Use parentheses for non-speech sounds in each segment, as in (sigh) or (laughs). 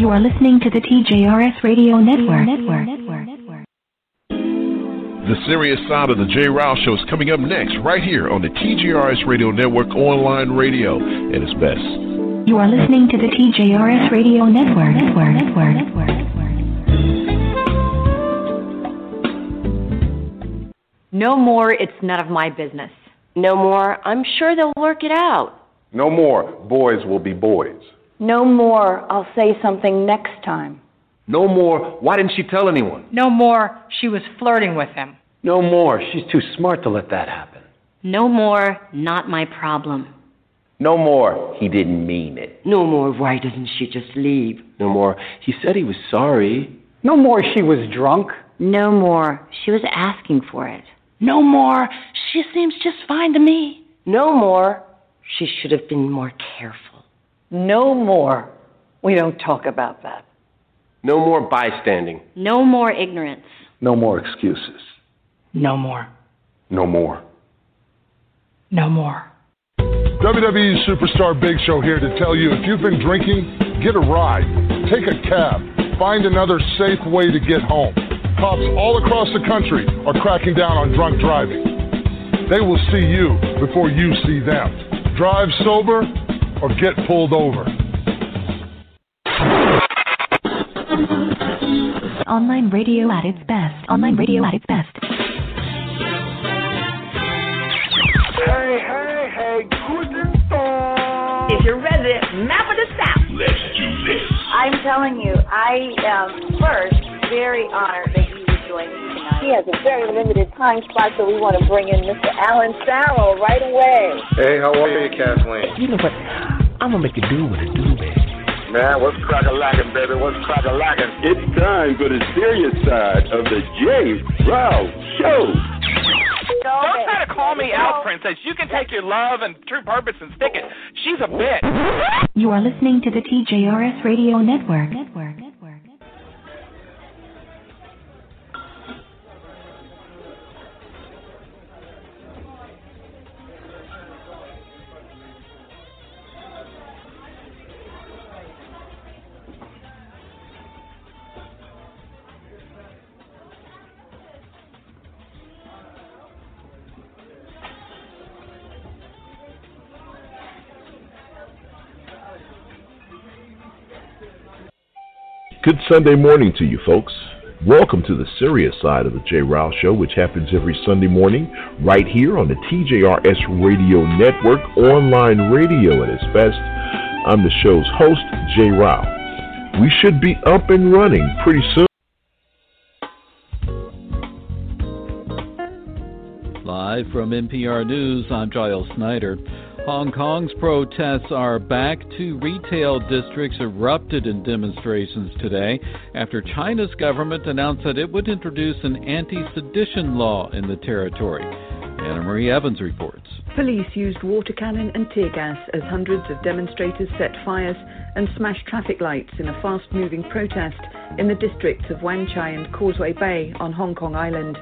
You are listening to the TJRS Radio Network. Network. The serious side of the J. Ryle Show is coming up next, right here on the TJRS Radio Network online radio at its best. You are listening to the TJRS Radio Network. Network. Network. Network. No more, it's none of my business. No more, I'm sure they'll work it out. No more, boys will be boys. No more, I'll say something next time. No more, why didn't she tell anyone? No more, she was flirting with him. No more, she's too smart to let that happen. No more, not my problem. No more, he didn't mean it. No more, why doesn't she just leave? No more, he said he was sorry. No more, she was drunk. No more, she was asking for it. No more, she seems just fine to me. No more, she should have been more careful. No more, we don't talk about that. No more bystanding. No more ignorance. No more excuses. No more. No more. No more. WWE Superstar Big Show here to tell you if you've been drinking, get a ride, take a cab, find another safe way to get home. Cops all across the country are cracking down on drunk driving. They will see you before you see them. Drive sober or get pulled over. Online radio at its best. Online radio at its best. Hey, hey, hey, guten Tag. Is your resident map of the South? Let's do this. I'm telling you, I am first very honored that you would join me tonight. He has a very limited time spot, so we want to bring in Mr. Alan Farrell right away. Hey, how are you, Kathleen? You know what? I'm gonna make a do with a do, baby. Man, what's crack a lacking, baby? What's crack a lacking? It's time for the serious side of the J. Ryle Show. Don't try to call me out, Princess. You can take your love and true purpose and stick it. She's a bitch. You are listening to the TJRS Radio Network. Network. Good Sunday morning to you, folks. Welcome to the serious side of the J. Ryle Show, which happens every Sunday morning right here on the TJRS Radio Network, online radio at its best. I'm the show's host, J. Ryle. We should be up and running pretty soon. Live from NPR News, I'm Giles Snyder. Hong Kong's protests are back. Two retail districts erupted in demonstrations today after China's government announced that it would introduce an anti sedition law in the territory. Anna Marie Evans reports. Police used water cannon and tear gas as hundreds of demonstrators set fires and smashed traffic lights in a fast moving protest in the districts of Wan Chai and Causeway Bay on Hong Kong Island.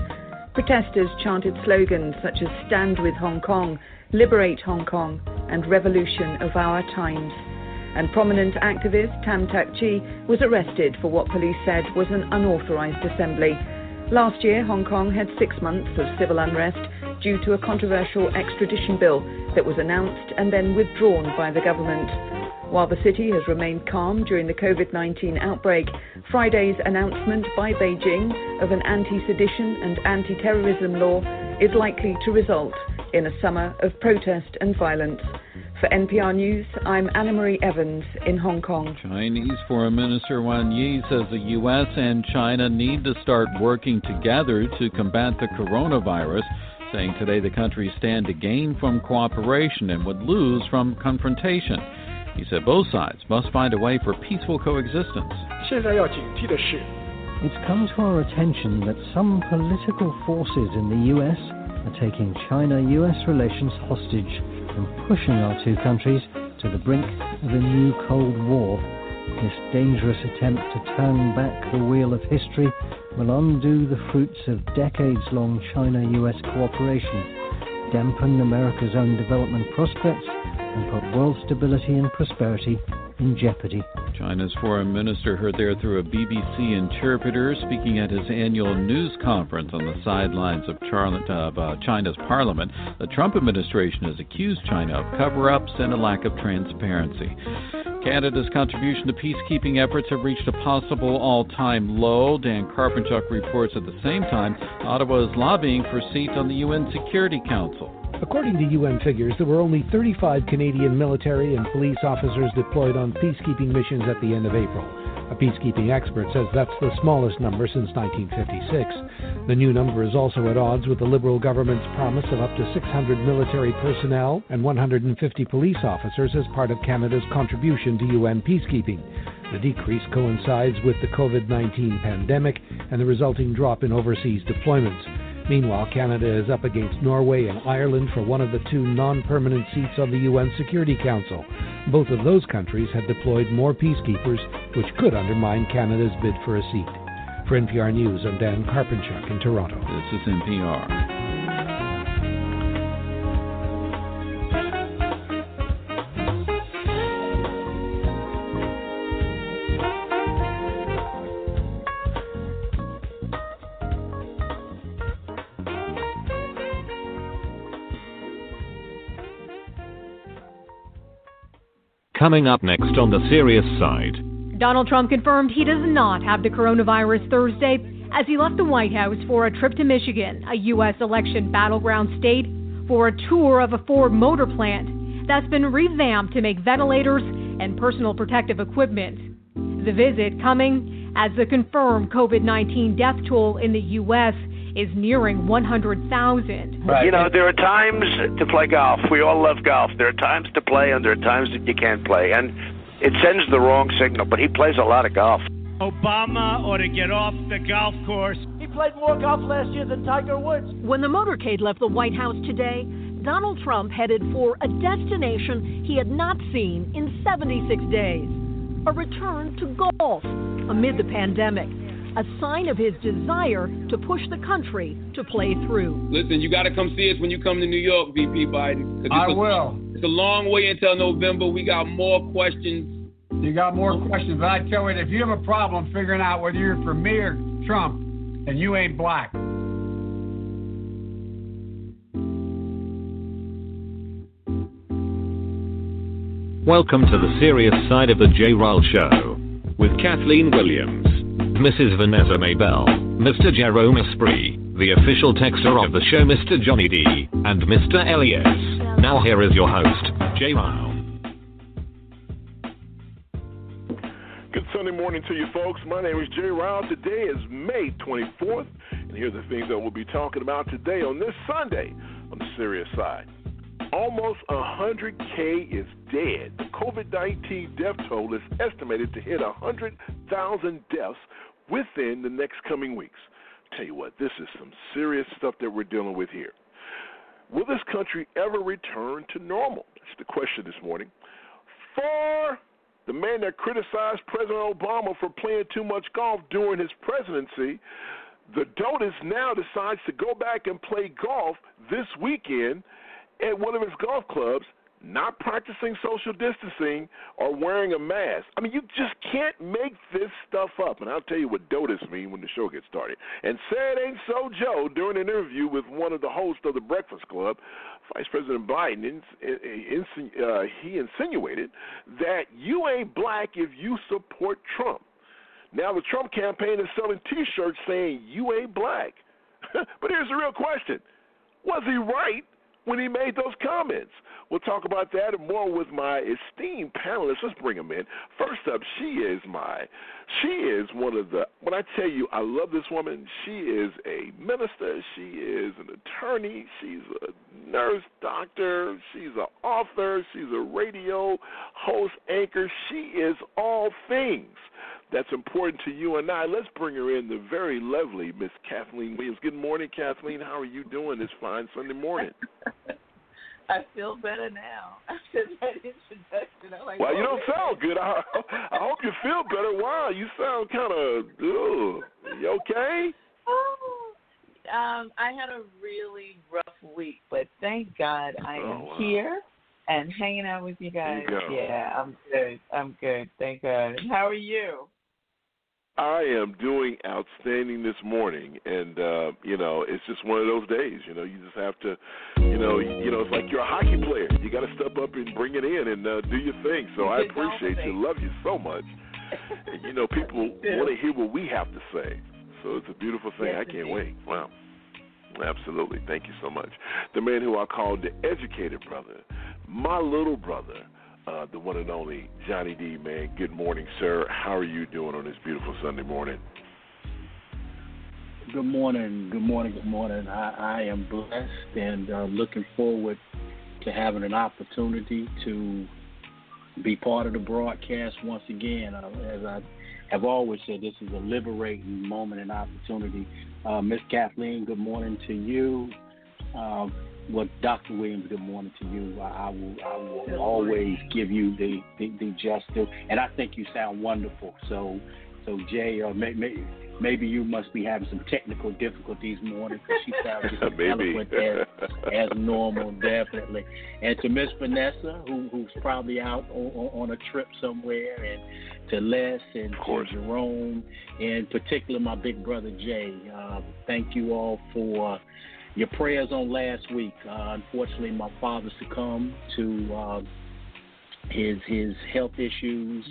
Protesters chanted slogans such as Stand with Hong Kong Liberate Hong Kong, and Revolution of Our Times. And prominent activist Tam Tak Chi was arrested for what police said was an unauthorized assembly. Last year, Hong Kong had six months of civil unrest due to a controversial extradition bill that was announced and then withdrawn by the government. While the city has remained calm during the COVID 19 outbreak, Friday's announcement by Beijing of an anti sedition and anti terrorism law is likely to result in a summer of protest and violence. For NPR News, I'm Anna Marie Evans in Hong Kong. Chinese Foreign Minister Wang Yi says the U.S. and China need to start working together to combat the coronavirus, saying today the countries stand to gain from cooperation and would lose from confrontation. He said both sides must find a way for peaceful coexistence. It's come to our attention that some political forces in the U.S are taking China US relations hostage and pushing our two countries to the brink of a new Cold War. This dangerous attempt to turn back the wheel of history will undo the fruits of decades long China US cooperation, dampen America's own development prospects, and put world stability and prosperity in jeopardy. China's foreign minister heard there through a BBC interpreter speaking at his annual news conference on the sidelines of, of uh, China's parliament. The Trump administration has accused China of cover ups and a lack of transparency. Canada's contribution to peacekeeping efforts have reached a possible all time low. Dan Karpenchuk reports at the same time Ottawa is lobbying for a seat on the UN Security Council. According to UN figures, there were only 35 Canadian military and police officers deployed on peacekeeping missions at the end of April. A peacekeeping expert says that's the smallest number since 1956. The new number is also at odds with the Liberal government's promise of up to 600 military personnel and 150 police officers as part of Canada's contribution to UN peacekeeping. The decrease coincides with the COVID 19 pandemic and the resulting drop in overseas deployments. Meanwhile, Canada is up against Norway and Ireland for one of the two non permanent seats on the UN Security Council. Both of those countries have deployed more peacekeepers, which could undermine Canada's bid for a seat. For NPR News, I'm Dan Karpenchuk in Toronto. This is NPR. Coming up next on the serious side. Donald Trump confirmed he does not have the coronavirus Thursday as he left the White House for a trip to Michigan, a U.S. election battleground state, for a tour of a Ford motor plant that's been revamped to make ventilators and personal protective equipment. The visit coming as the confirmed COVID 19 death toll in the U.S is nearing 100,000. Right. You know, there are times to play golf. We all love golf. There are times to play, and there are times that you can't play. And it sends the wrong signal, but he plays a lot of golf. Obama ought to get off the golf course. He played more golf last year than Tiger Woods. When the motorcade left the White House today, Donald Trump headed for a destination he had not seen in 76 days a return to golf amid the pandemic a sign of his desire to push the country to play through. Listen, you got to come see us when you come to New York, VP Biden. I a, will. It's a long way until November. We got more questions. You got more questions, but I tell you, if you have a problem figuring out whether you're for me or Trump, and you ain't black. Welcome to the serious side of the J. Ryle Show with Kathleen Williams. Mrs. Vanessa Maybell, Mr. Jerome Esprit, the official texter of the show, Mr. Johnny D, and Mr. Elias. Now here is your host, Jay Ryle. Good Sunday morning to you folks. My name is Jay Ryle. Today is May 24th, and here are the things that we'll be talking about today on this Sunday on the serious side. Almost 100K is dead. The COVID 19 death toll is estimated to hit 100,000 deaths within the next coming weeks. Tell you what, this is some serious stuff that we're dealing with here. Will this country ever return to normal? That's the question this morning. For the man that criticized President Obama for playing too much golf during his presidency, the DOTUS now decides to go back and play golf this weekend at one of his golf clubs not practicing social distancing or wearing a mask. I mean, you just can't make this stuff up. And I'll tell you what DOTUS mean when the show gets started. And said ain't so, Joe, during an interview with one of the hosts of the Breakfast Club, Vice President Biden, uh, he insinuated that you ain't black if you support Trump. Now the Trump campaign is selling T-shirts saying you ain't black. (laughs) but here's the real question: Was he right when he made those comments? We'll talk about that and more with my esteemed panelists. Let's bring them in. First up, she is my, she is one of the, when I tell you I love this woman, she is a minister, she is an attorney, she's a nurse, doctor, she's an author, she's a radio host, anchor. She is all things that's important to you and I. Let's bring her in, the very lovely Miss Kathleen Williams. Good morning, Kathleen. How are you doing this fine Sunday morning? (laughs) I feel better now (laughs) after that introduction. I'm like, well, you don't sound good. I, I hope you feel better. Wow, you sound kind of. You okay? Oh, um, I had a really rough week, but thank God I am oh, wow. here, and hanging out with you guys. You yeah, I'm good. I'm good. Thank God. How are you? I am doing outstanding this morning, and uh, you know it's just one of those days. You know, you just have to, you know, you know, it's like you're a hockey player. You got to step up and bring it in and uh, do your thing. So I appreciate you, love you so much. and (laughs) you know, people want to hear what we have to say. So it's a beautiful thing. Yes, I can't indeed. wait. Wow. Absolutely. Thank you so much. The man who I called the educated brother, my little brother, uh, the one and only Johnny D, man. Good morning, sir. How are you doing on this beautiful Sunday morning? Good morning, good morning, good morning. I, I am blessed and uh, looking forward to having an opportunity to be part of the broadcast once again. Uh, as I have always said, this is a liberating moment and opportunity. Uh, Miss Kathleen, good morning to you. Well, Dr. Williams, good morning to you. I, I will, I will always give you the, the, the justice, and I think you sound wonderful. So, so Jay, uh, may, may, maybe you must be having some technical difficulties morning because she sounds just (laughs) as eloquent as, as normal, definitely. And to Miss Vanessa, who, who's probably out on, on a trip somewhere, and to Les and to Jerome, and particularly my big brother Jay. Uh, thank you all for your prayers on last week. Uh, unfortunately, my father succumbed to uh, his his health issues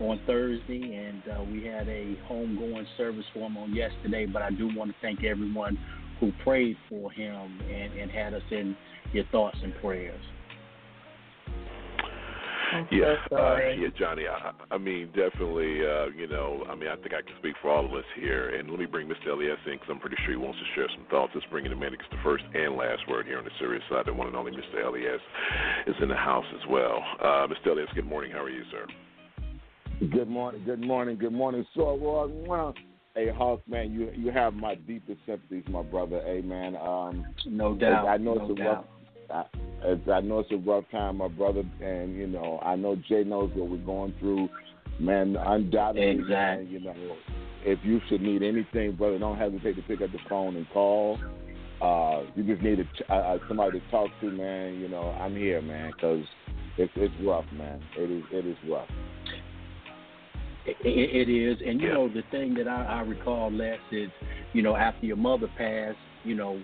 on Thursday, and uh, we had a homegoing service for him on yesterday. But I do want to thank everyone who prayed for him and, and had us in your thoughts and prayers. Yeah, so uh, yeah, Johnny. I, I mean, definitely. Uh, you know, I mean, I think I can speak for all of us here. And let me bring Mr. Elias in because I'm pretty sure he wants to share some thoughts. Let's bring in the man who gets the first and last word here on the serious side. The one and only Mr. Elias is in the house as well. Uh, Mr. Elias, good morning. How are you, sir? Good morning, good morning, good morning. So, well, well, hey, Hawk, man, you you have my deepest sympathies, my brother. Hey, man. Um, No doubt, I know no it's a rough. I, I know it's a rough time, my brother, and you know I know Jay knows what we're going through. Man, undoubtedly, Exactly. man, you know, if you should need anything, brother, don't hesitate to pick up the phone and call. Uh, you just need a, ch- uh, uh, somebody to talk to, man. You know, I'm here, man, because it's it's rough, man. It is it is rough. It, it is, and you know the thing that I, I recall, Les, is you know after your mother passed, you know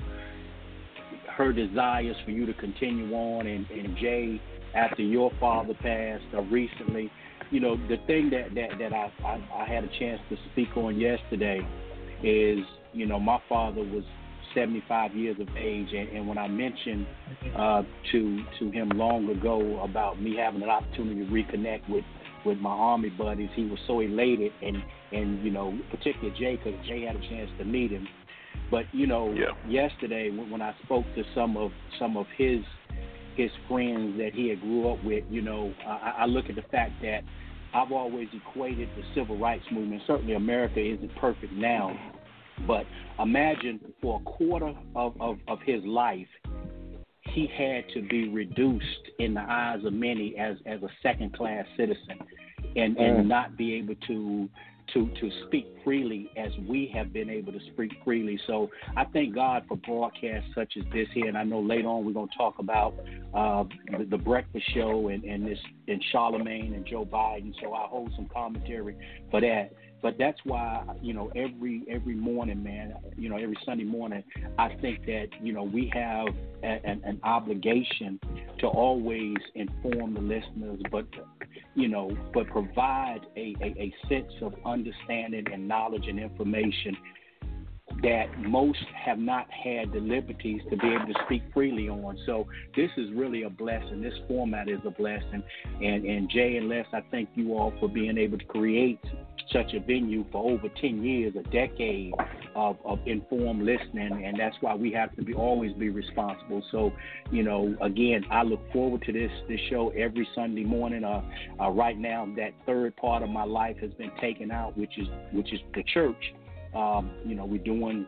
her desires for you to continue on, and, and Jay after your father passed uh, recently, you know the thing that that that I, I I had a chance to speak on yesterday is you know my father was 75 years of age, and, and when I mentioned uh, to to him long ago about me having an opportunity to reconnect with with my army buddies, he was so elated, and and you know particularly Jay, because Jay had a chance to meet him. But you know, yesterday when, when I spoke to some of some of his his friends that he had grew up with, you know, I, I look at the fact that I've always equated the civil rights movement. Certainly, America isn't perfect now, but imagine for a quarter of, of, of his life, he had to be reduced in the eyes of many as, as a second class citizen and, and Mm. not be able to to to speak freely as we have been able to speak freely. So I thank God for broadcasts such as this here, and I know later on we're going to talk about uh, the, the Breakfast Show and, and this and Charlamagne and Joe Biden. So I hold some commentary for that. But that's why you know every every morning, man. You know every Sunday morning, I think that you know we have a, an, an obligation to always inform the listeners, but you know, but provide a, a, a sense of understanding and knowledge and information that most have not had the liberties to be able to speak freely on. So this is really a blessing. This format is a blessing. And and Jay and Les, I thank you all for being able to create such a venue for over 10 years, a decade of, of informed listening, and that's why we have to be always be responsible. So, you know, again, I look forward to this this show every Sunday morning. Uh, uh, right now, that third part of my life has been taken out, which is which is the church. Um, you know, we're doing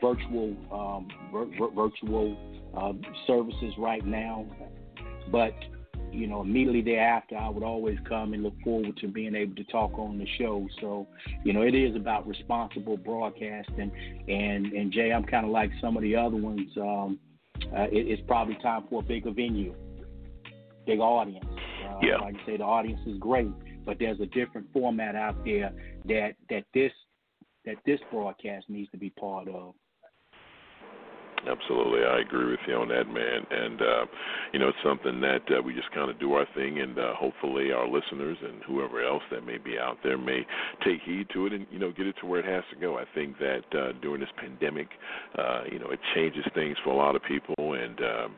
virtual um, vir- vir- virtual uh, services right now, but you know, immediately thereafter, I would always come and look forward to being able to talk on the show. So, you know, it is about responsible broadcasting. And and Jay, I'm kind of like some of the other ones. Um, uh, it, it's probably time for a bigger venue. big audience. Uh, yeah. Like I say, the audience is great, but there's a different format out there that that this that this broadcast needs to be part of. Absolutely, I agree with you on that, man. And uh, you know, it's something that uh, we just kind of do our thing, and uh, hopefully, our listeners and whoever else that may be out there may take heed to it, and you know, get it to where it has to go. I think that uh, during this pandemic, uh, you know, it changes things for a lot of people, and um,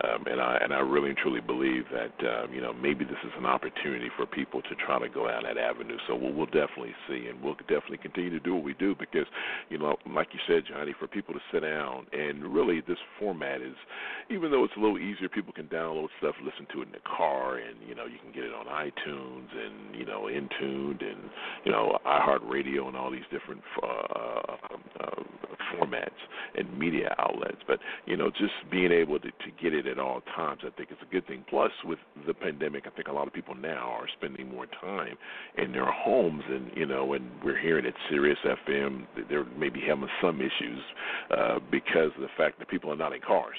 um, and I and I really and truly believe that um, you know maybe this is an opportunity for people to try to go down that avenue. So we'll, we'll definitely see, and we'll definitely continue to do what we do because you know, like you said, Johnny, for people to sit down and really this format is, even though it's a little easier, people can download stuff, listen to it in the car, and you know you can get it on iTunes and you know Intuned and you know iHeartRadio and all these different uh, uh, formats and media outlets. But you know, just being able to, to get it at all times. I think it's a good thing. Plus, with the pandemic, I think a lot of people now are spending more time in their homes, and you know, and we're hearing at Sirius FM they're maybe having some issues uh, because of the fact that people are not in cars.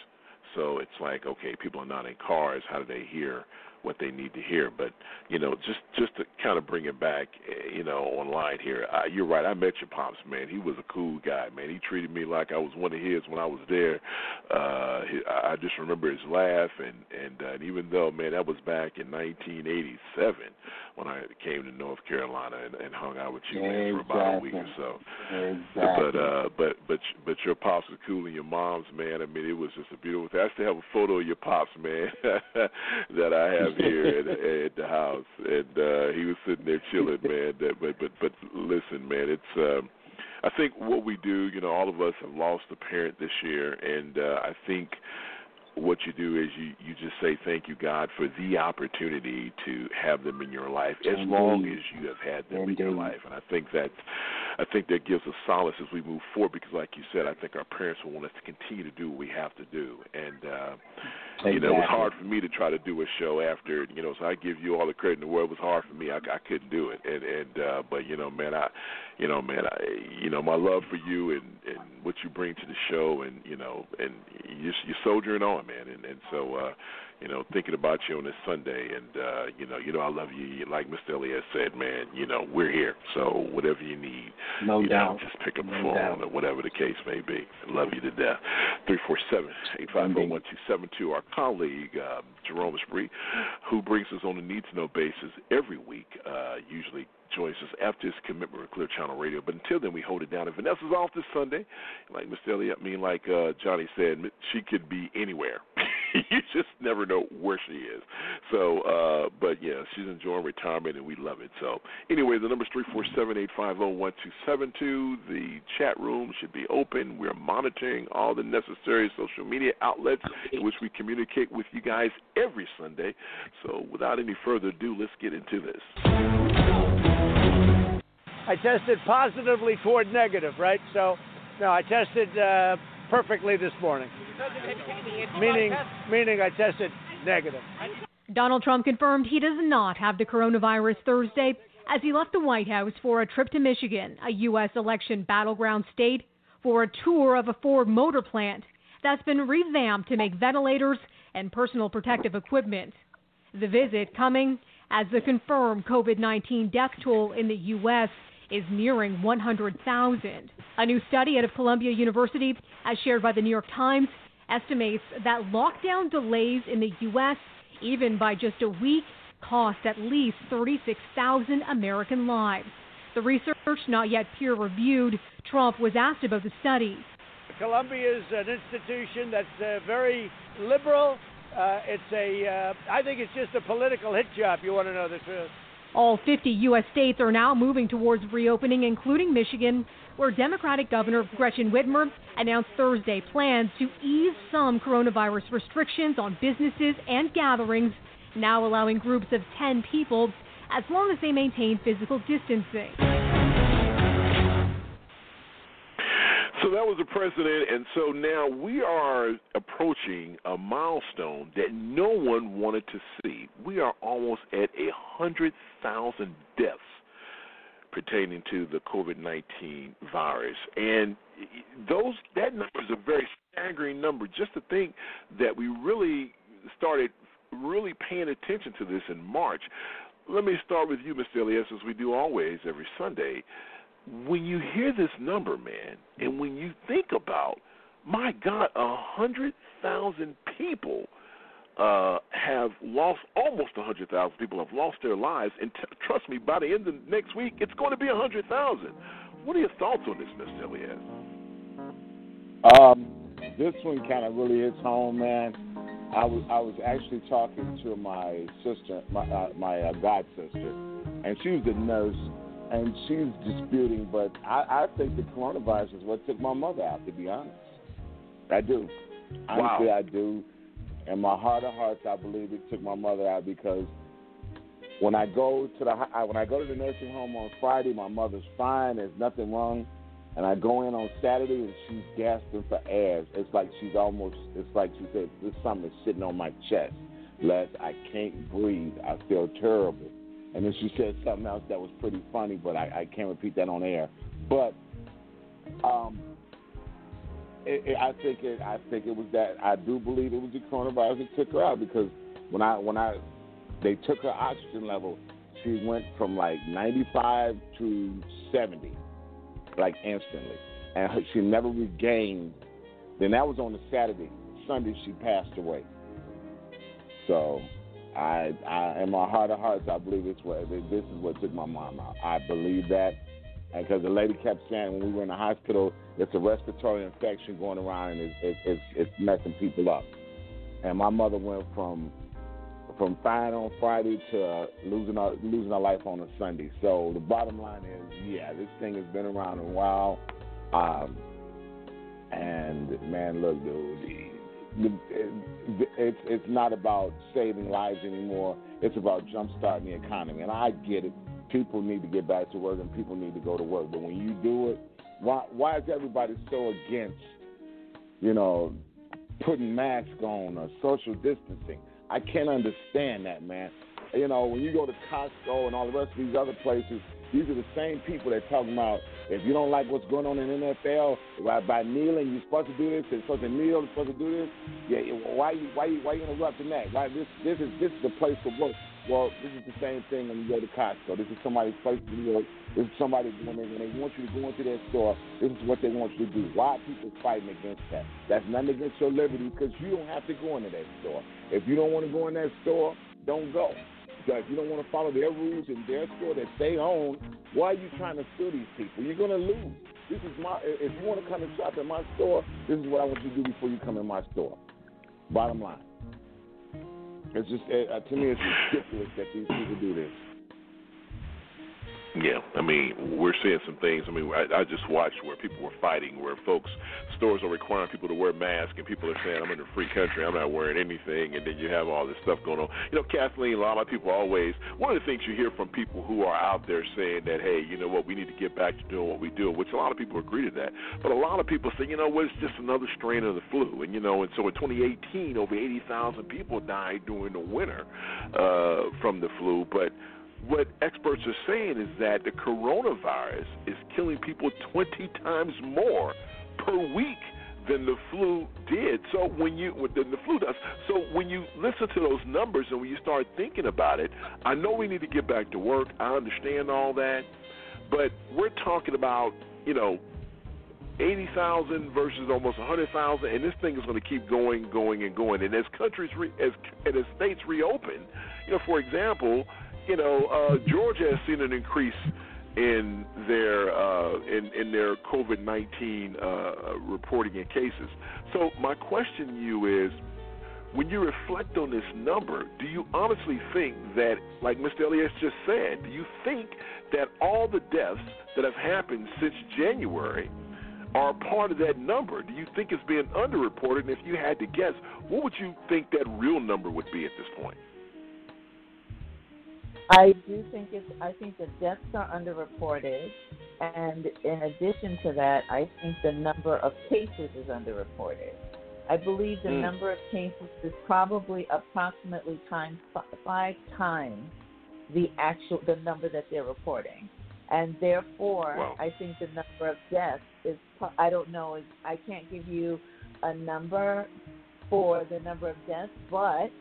So it's like, okay, people are not in cars. How do they hear what they need to hear. But you know, just just to kind of bring it back, eh, you know, online here. I, you're right. I met your pops, man. He was a cool guy, man. He treated me like I was one of his when I was there. Uh, I just remember his laugh, and and, uh, and even though, man, that was back in 1987 when I came to North Carolina and, and hung out with you man, for about a week or so. Exactly. But uh, but but but your pops was cool, and your mom's, man. I mean, it was just a beautiful thing. I still have a photo of your pops, man, (laughs) that I have here at, at the house, and uh, he was sitting there chilling, man. That, but but but listen, man, it's. Um, I think what we do, you know, all of us have lost a parent this year, and uh, I think what you do is you you just say thank you God for the opportunity to have them in your life as Indeed. long as you have had them Indeed. in your life and I think that I think that gives us solace as we move forward because like you said I think our parents will want us to continue to do what we have to do and uh you know it was hard for me to try to do a show after you know so I give you all the credit in the world. It was hard for me. I, I couldn't do it. And and uh but you know man I you know man I you know my love for you and and what you bring to the show and you know and you you're soldiering on man. And and so uh you know thinking about you on this Sunday and uh you know you know I love you like Mr. Elliott said man you know we're here so whatever you need No you doubt. know just pick up the No phone doubt. or whatever the case may be love you to death three four seven eight five zero one two seven two our colleague um, Jerome Esprit who brings us on a need to know basis every week uh usually joins us after his commitment with Clear Channel Radio. But until then, we hold it down. And Vanessa's off this Sunday. Like Mr. Elliott, I mean, like uh, Johnny said, she could be anywhere. (laughs) (laughs) you just never know where she is. So, uh, but yeah, she's enjoying retirement, and we love it. So, anyway, the number number's three four seven eight five zero one two seven two. The chat room should be open. We're monitoring all the necessary social media outlets in which we communicate with you guys every Sunday. So, without any further ado, let's get into this. I tested positively toward negative, right? So, no, I tested uh, perfectly this morning. Meaning, meaning I tested negative. Donald Trump confirmed he does not have the coronavirus Thursday as he left the White House for a trip to Michigan, a U.S. election battleground state, for a tour of a Ford motor plant that's been revamped to make ventilators and personal protective equipment. The visit coming as the confirmed COVID 19 death toll in the U.S. is nearing 100,000. A new study out of Columbia University, as shared by the New York Times, estimates that lockdown delays in the U.S., even by just a week, cost at least 36,000 American lives. The research, not yet peer reviewed, Trump was asked about the study. Columbia is an institution that's uh, very liberal. Uh, it's a, uh, I think it's just a political hit job. You want to know the truth? All 50 U.S. states are now moving towards reopening, including Michigan, where Democratic Governor Gretchen Whitmer announced Thursday plans to ease some coronavirus restrictions on businesses and gatherings, now allowing groups of 10 people as long as they maintain physical distancing. So that was the president, and so now we are approaching a milestone that no one wanted to see. We are almost at a hundred thousand deaths pertaining to the COVID nineteen virus, and those that number is a very staggering number. Just to think that we really started really paying attention to this in March. Let me start with you, Mr. Elias, as we do always every Sunday. When you hear this number, man, and when you think about, my God, a hundred thousand people uh, have lost almost a hundred thousand people have lost their lives, and t- trust me, by the end of next week, it's going to be a hundred thousand. What are your thoughts on this, Mr. Elias? Um, this one kind of really hits home, man. I was I was actually talking to my sister, my uh, my uh, god sister, and she was a nurse, and she's disputing, but I, I think the coronavirus is what took my mother out. To be honest, I do. Honestly, Wow. I do. In my heart of hearts, I believe it took my mother out because when I go to the when I go to the nursing home on Friday, my mother's fine. There's nothing wrong. And I go in on Saturday and she's gasping for air. It's like she's almost. It's like she said, "This something sitting on my chest, Les. I can't breathe. I feel terrible." And then she said something else that was pretty funny, but I, I can't repeat that on air. But um, it, it, I think it. I think it was that. I do believe it was the coronavirus that took her out because when I when I they took her oxygen level, she went from like 95 to 70, like instantly, and her, she never regained. Then that was on the Saturday. Sunday she passed away. So, I, I in my heart of hearts, I believe what this is what took my mom out. I believe that, because the lady kept saying when we were in the hospital, it's a respiratory infection going around and it's it's it's, it's messing people up. And my mother went from from fine on Friday to uh, losing her losing her life on a Sunday. So the bottom line is, yeah, this thing has been around a while. Um, and man, look, dude, it's it's not about saving lives anymore. It's about jumpstarting the economy. And I get it. People need to get back to work and people need to go to work. But when you do it, why why is everybody so against, you know, putting masks on or social distancing? I can't understand that, man. You know, when you go to Costco and all the rest of these other places, these are the same people that talking about if you don't like what's going on in NFL, by, by kneeling, you're supposed to do this. You're supposed to kneel. You're supposed to do this. Yeah, why you why you why you interrupting that? Why this this is this is the place to work. Well, this is the same thing when you go to Costco. This is somebody's place to work. This is somebody when they when they want you to go into their store. This is what they want you to do. Why people fighting against that? That's nothing against your liberty because you don't have to go into that store. If you don't want to go in that store, don't go. So if you don't want to follow their rules in their store that they own, why are you trying to sue these people? You're gonna lose. This is my. If you want to come and shop at my store, this is what I want you to do before you come in my store. Bottom line. It's just uh, to me, it's ridiculous that these people do this. Yeah, I mean, we're seeing some things. I mean, I, I just watched where people were fighting, where folks, stores are requiring people to wear masks, and people are saying, I'm in a free country, I'm not wearing anything, and then you have all this stuff going on. You know, Kathleen, a lot of people always, one of the things you hear from people who are out there saying that, hey, you know what, we need to get back to doing what we do, which a lot of people agree to that. But a lot of people say, you know what, it's just another strain of the flu. And, you know, and so in 2018, over 80,000 people died during the winter uh, from the flu. But what experts are saying is that the coronavirus is killing people 20 times more per week than the flu did. So when you than the flu does. So when you listen to those numbers and when you start thinking about it, I know we need to get back to work. I understand all that, but we're talking about you know. 80,000 versus almost 100,000 and this thing is going to keep going going and going and as countries re, as and as states reopen you know for example you know, uh, Georgia has seen an increase in their uh, in in their COVID nineteen uh, reporting and cases. So my question to you is, when you reflect on this number, do you honestly think that, like Mr. Elias just said, do you think that all the deaths that have happened since January are part of that number? Do you think it's being underreported? And if you had to guess, what would you think that real number would be at this point? I do think it's. I think the deaths are underreported, and in addition to that, I think the number of cases is underreported. I believe the Mm. number of cases is probably approximately times five times the actual the number that they're reporting, and therefore, Wow. I think the number of deaths is. I don't know. I can't give you a number for the number of deaths, but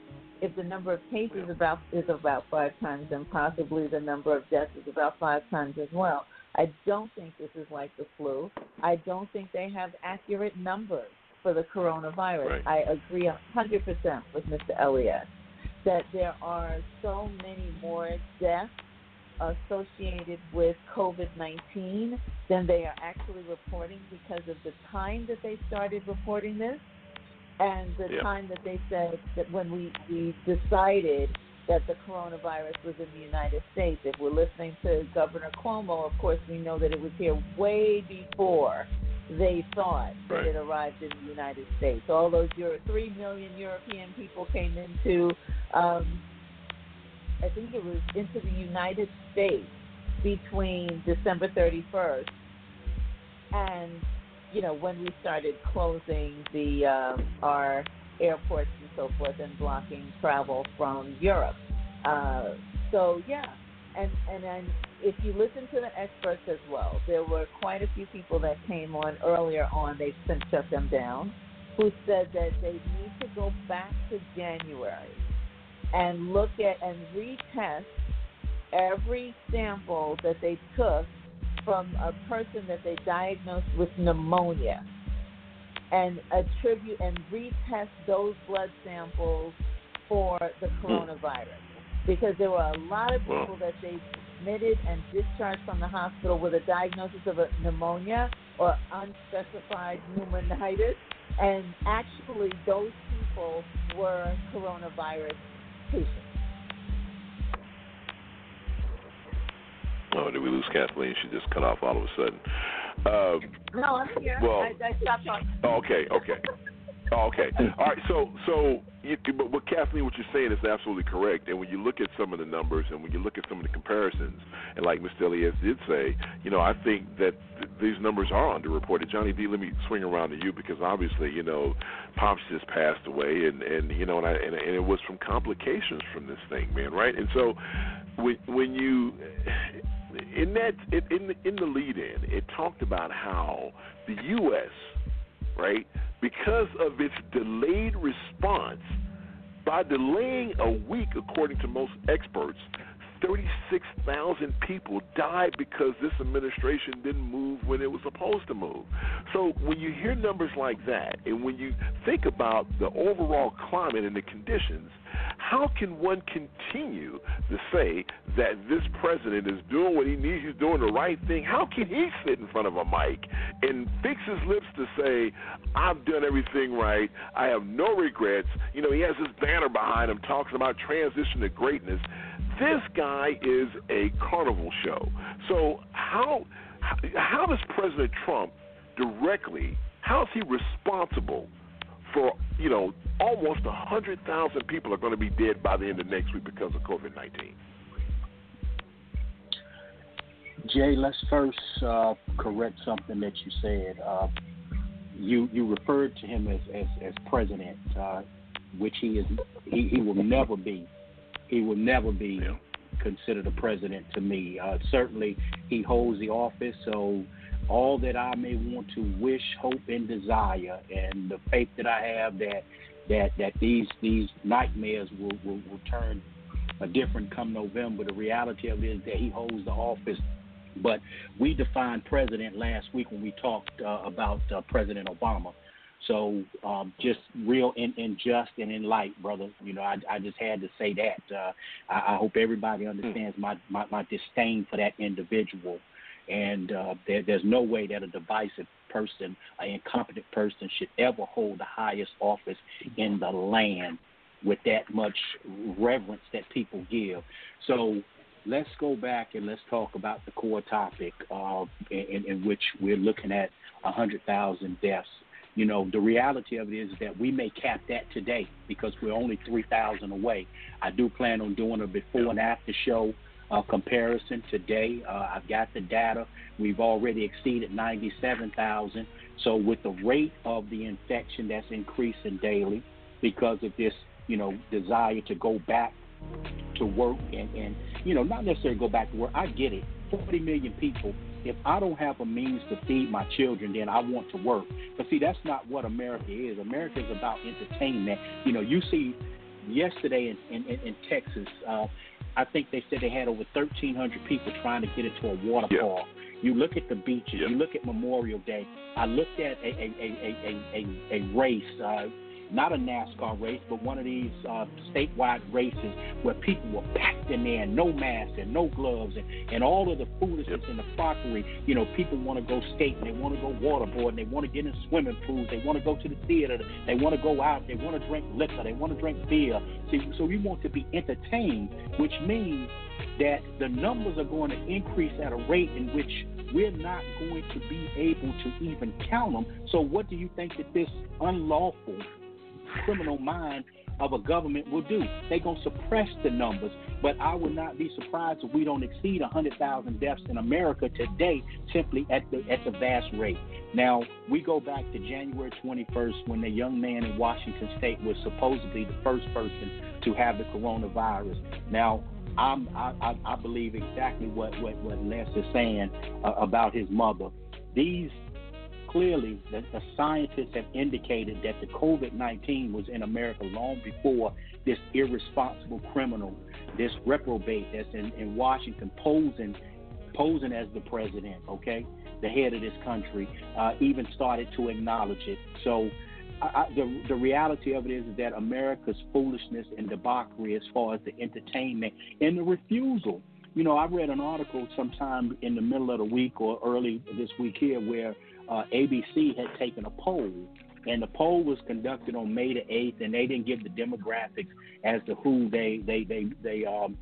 if the number of cases about is about five times, then possibly the number of deaths is about five times as well. I don't think this is like the flu. I don't think they have accurate numbers for the coronavirus. Right. I agree 100% with Mr. Elliott that there are so many more deaths associated with COVID 19 than they are actually reporting because of the time that they started reporting this and the Yeah. time that they said that when we, we decided that the coronavirus was in the United States. If we're listening to Governor Cuomo, of course, we know that it was here way before they thought that it arrived in the United States. All those Euro- three million European people came into, um, I think it was into the United States between December 31st and you know when we started closing the um, our airports and so forth and blocking travel from Europe. Uh, so yeah, and and then if you listen to the experts as well, there were quite a few people that came on earlier on. They've since shut them down, who said that they need to go back to January and look at and retest every sample that they took from a person that they diagnosed with pneumonia. And attribute and retest those blood samples for the hmm. coronavirus. Because there were a lot of people that they admitted and discharged from the hospital with a diagnosis of a pneumonia or unspecified pneumonitis. And actually those people were coronavirus patients. Oh, did we lose Kathleen? She just cut off all of a sudden. Um, No, I'm here. Well- I, I stopped talking. Oh, okay, okay. Oh, okay. All right. So, so, you, but what Kathleen, what you're saying is absolutely correct. And when you look at some of the numbers, and when you look at some of the comparisons, and like Mr. Elias did say, you know, I think that th- these numbers are underreported. Johnny D, let me swing around to you because obviously, you know, Pops just passed away, and and you know, and I and, and it was from complications from this thing, man, right? And so, when when you in that in in the lead in, it talked about how the U.S. right because of its delayed response by delaying a week, according to most experts. 36,000 people died because this administration didn't move when it was supposed to move. So when you hear numbers like that, and when you think about the overall climate and the conditions, how can one continue to say that this president is doing what he needs, he's doing the right thing? How can he sit in front of a mic and fix his lips to say, I've done everything right, I have no regrets? You know, he has this banner behind him talking about transition to greatness. This guy is a carnival show. So how how does President Trump directly how is he responsible for you know almost a hundred thousand people are going to be dead by the end of next week because of COVID nineteen? Jay, let's first uh, correct something that you said. Uh, you you referred to him as as, as president, uh, which he is. He, he will never be. He will never be considered a president to me. Uh, certainly, he holds the office, so all that I may want to wish, hope, and desire, and the faith that I have that that that these these nightmares will will, will turn a different come November. The reality of it is that he holds the office. But we defined president last week when we talked uh, about uh, President Obama. So um, just real and, in just and in light, brother. You know, I, I just had to say that. Uh, I, I hope everybody understands my, my, my disdain for that individual. And uh, there, there's no way that a divisive person, an incompetent person, should ever hold the highest office in the land with that much reverence that people give. So let's go back and let's talk about the core topic uh, in, in which we're looking at 100,000 deaths. You know, the reality of it is that we may cap that today because we're only 3,000 away. I do plan on doing a before and after show uh, comparison today. Uh, I've got the data. We've already exceeded 97,000. So with the rate of the infection that's increasing daily because of this, you know, desire to go back to work and, and you know, not necessarily go back to work. I get it. 40 million people. If I don't have a means to feed my children, then I want to work. But see, that's not what America is. America is about entertainment. You know, you see yesterday in, in, in Texas, uh, I think they said they had over 1,300 people trying to get into a water Yeah. park. You look at the beaches. Yeah. You look at Memorial Day. I looked at a a a a a, a, a race, uh, not a NASCAR race, but one of these uh, statewide races where people were packed in there, and no masks and no gloves, and, and all of the foolishness and the fuckery. You know, people want to go skating, they want to go waterboarding, they want to get in swimming pools, they want to go to the theater, they want to go out, they want to drink liquor, they want to drink beer. See, so we want to be entertained, which means that the numbers are going to increase at a rate in which we're not going to be able to even count them. So, what do you think that this unlawful criminal mind of a government will do? They're going to suppress the numbers, but I would not be surprised if we don't exceed 100,000 deaths in America today simply at the at the vast rate. Now, we go back to January 21st when the young man in Washington state was supposedly the first person to have the coronavirus. Now, I'm, I, I, believe exactly what, what, what Les is saying uh, about his mother. These clearly, the, the scientists have indicated that the COVID 19 was in America long before this irresponsible criminal, this reprobate that's in, in Washington posing posing as the president, okay, the head of this country, uh, even started to acknowledge it. So I, I, the the reality of it is that America's foolishness and debauchery, as far as the entertainment and the refusal. You know, I read an article sometime in the middle of the week or early this week here where uh, ABC had taken a poll, and the poll was conducted on May the eighth, and they didn't give the demographics as to who they they they they um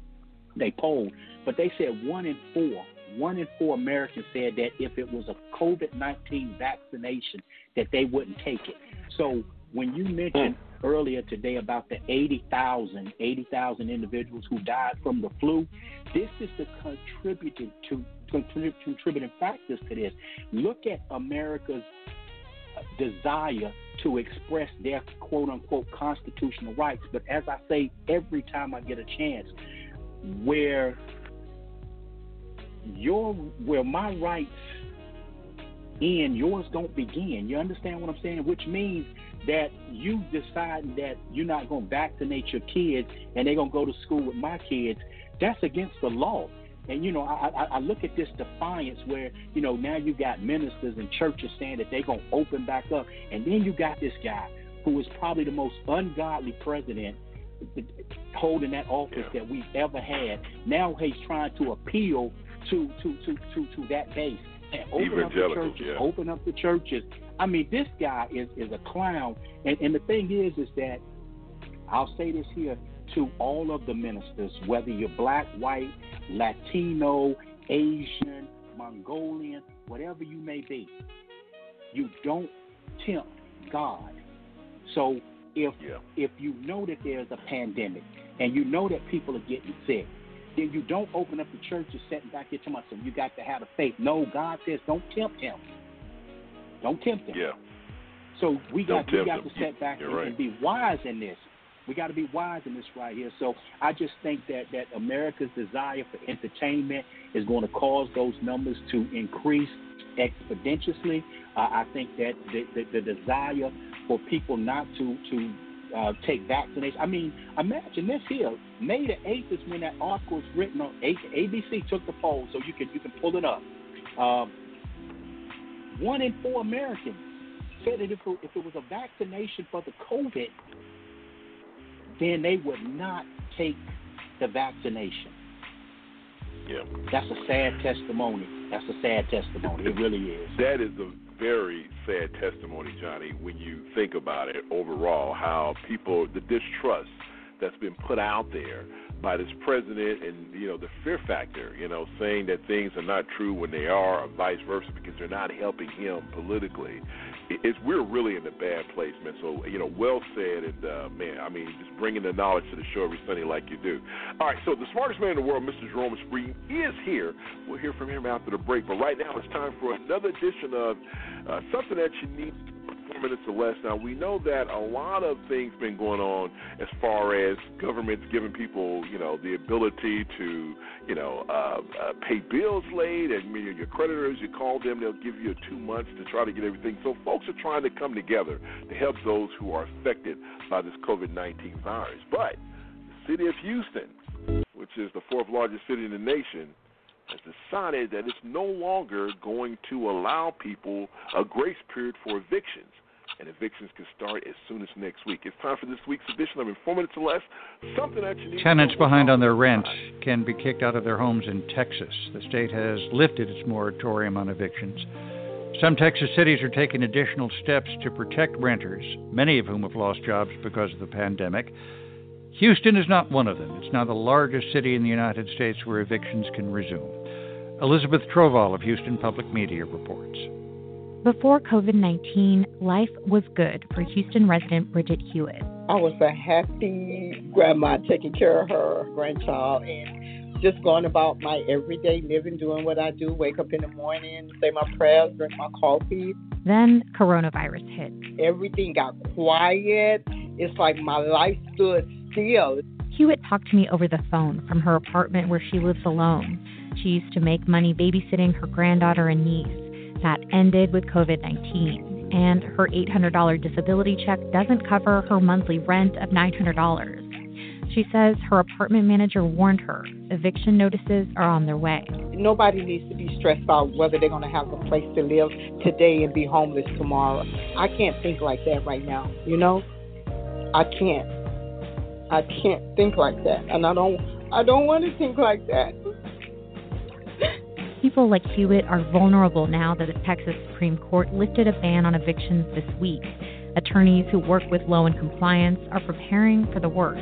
they polled, but they said one in four, one in four Americans said that if it was a COVID nineteen vaccination, that they wouldn't take it. So when you mentioned earlier today about the 80,000 80,000 individuals who died from the flu, this is the contributing to contributing factors to this. Look at America's desire to express their quote unquote constitutional rights. But as I say every time I get a chance, where your where my rights end, yours don't begin. You understand what I'm saying? Which means that you decide that you're not going to vaccinate your kids and they're going to go to school with my kids. That's against the law. And you know, I, I, I look at this defiance where you know now you got ministers and churches saying that they're gonna open back up, and then you got this guy who is probably the most ungodly president holding that office that we've ever had. Now he's trying to appeal to to to to, to that base and open up the churches, yeah. open up the churches. I mean, this guy is is a clown, and and the thing is, is that I'll say this here to all of the ministers, whether you're black, white, Latino, Asian, Mongolian, whatever you may be, you don't tempt God. So if if you know that there's a pandemic and you know that people are getting sick, then you don't open up the churches sitting back here to myself. You got to have the faith. No, God says don't tempt him. Don't tempt him. Yeah. So we Don't got we got him. to sit back and, right. and be wise in this. We got to be wise in this right here. So I just think that that America's desire for entertainment is going to cause those numbers to increase exponentially. Uh, I think that the, the, the desire for people not to to uh, take vaccination. I mean, imagine this here. May the eighth is when that article was written on ABC took the poll, so you can you can pull it up. Um, one in four Americans said that if it, if it was a vaccination for the COVID, then they would not take the vaccination. Yeah. That's a sad testimony. That's a sad testimony. It really is. That is a very sad testimony, Johnny, when you think about it overall, how people, the distrust that's been put out there by this president and, you know, the fear factor, you know, saying that things are not true when they are or vice versa because they're not helping him politically. It- It's, we're really in a bad place, man. So, you know, well said. And, uh, man, I mean, just bringing the knowledge to the show every Sunday like you do. All right, so the smartest man in the world, Mr. Jerome Esprit, is here. We'll hear from him after the break. But right now, it's time for another edition of uh, something that you need four minutes or less. Now we know that a lot of things been going on as far as governments giving people, you know, the ability to, you know, uh, uh, pay bills late, and you know, your creditors, you call them, they'll give you two months to try to get everything. So folks are trying to come together to help those who are affected by this COVID-19 virus. But the city of Houston, which is the fourth largest city in the nation, has decided that it's no longer going to allow people a grace period for evictions. And evictions can start as soon as next week. It's time for this week's edition of In Four Minutes or Less. Something that you need Tenants behind on their rent can be kicked out of their homes in Texas. The state has lifted its moratorium on evictions. Some Texas cities are taking additional steps to protect renters, many of whom have lost jobs because of the pandemic. Houston is not one of them. It's now the largest city in the United States where evictions can resume. Elizabeth Trovall of Houston Public Media reports. Before COVID 19, life was good for Houston resident Bridget Hewitt. I was a happy grandma taking care of her grandchild and just going about my everyday living, doing what I do wake up in the morning, say my prayers, drink my coffee. Then coronavirus hit. Everything got quiet. It's like my life stood still. Hewitt talked to me over the phone from her apartment where she lives alone. She used to make money babysitting her granddaughter and niece. That ended with COVID 19, and her $800 disability check doesn't cover her monthly rent of $900. She says her apartment manager warned her eviction notices are on their way. Nobody needs to be stressed out whether they're going to have a place to live today and be homeless tomorrow. I can't think like that right now, you know? I can't. I can't think like that. And I don't I don't want to think like that. People like Hewitt are vulnerable now that the Texas Supreme Court lifted a ban on evictions this week. Attorneys who work with low and compliance are preparing for the worst.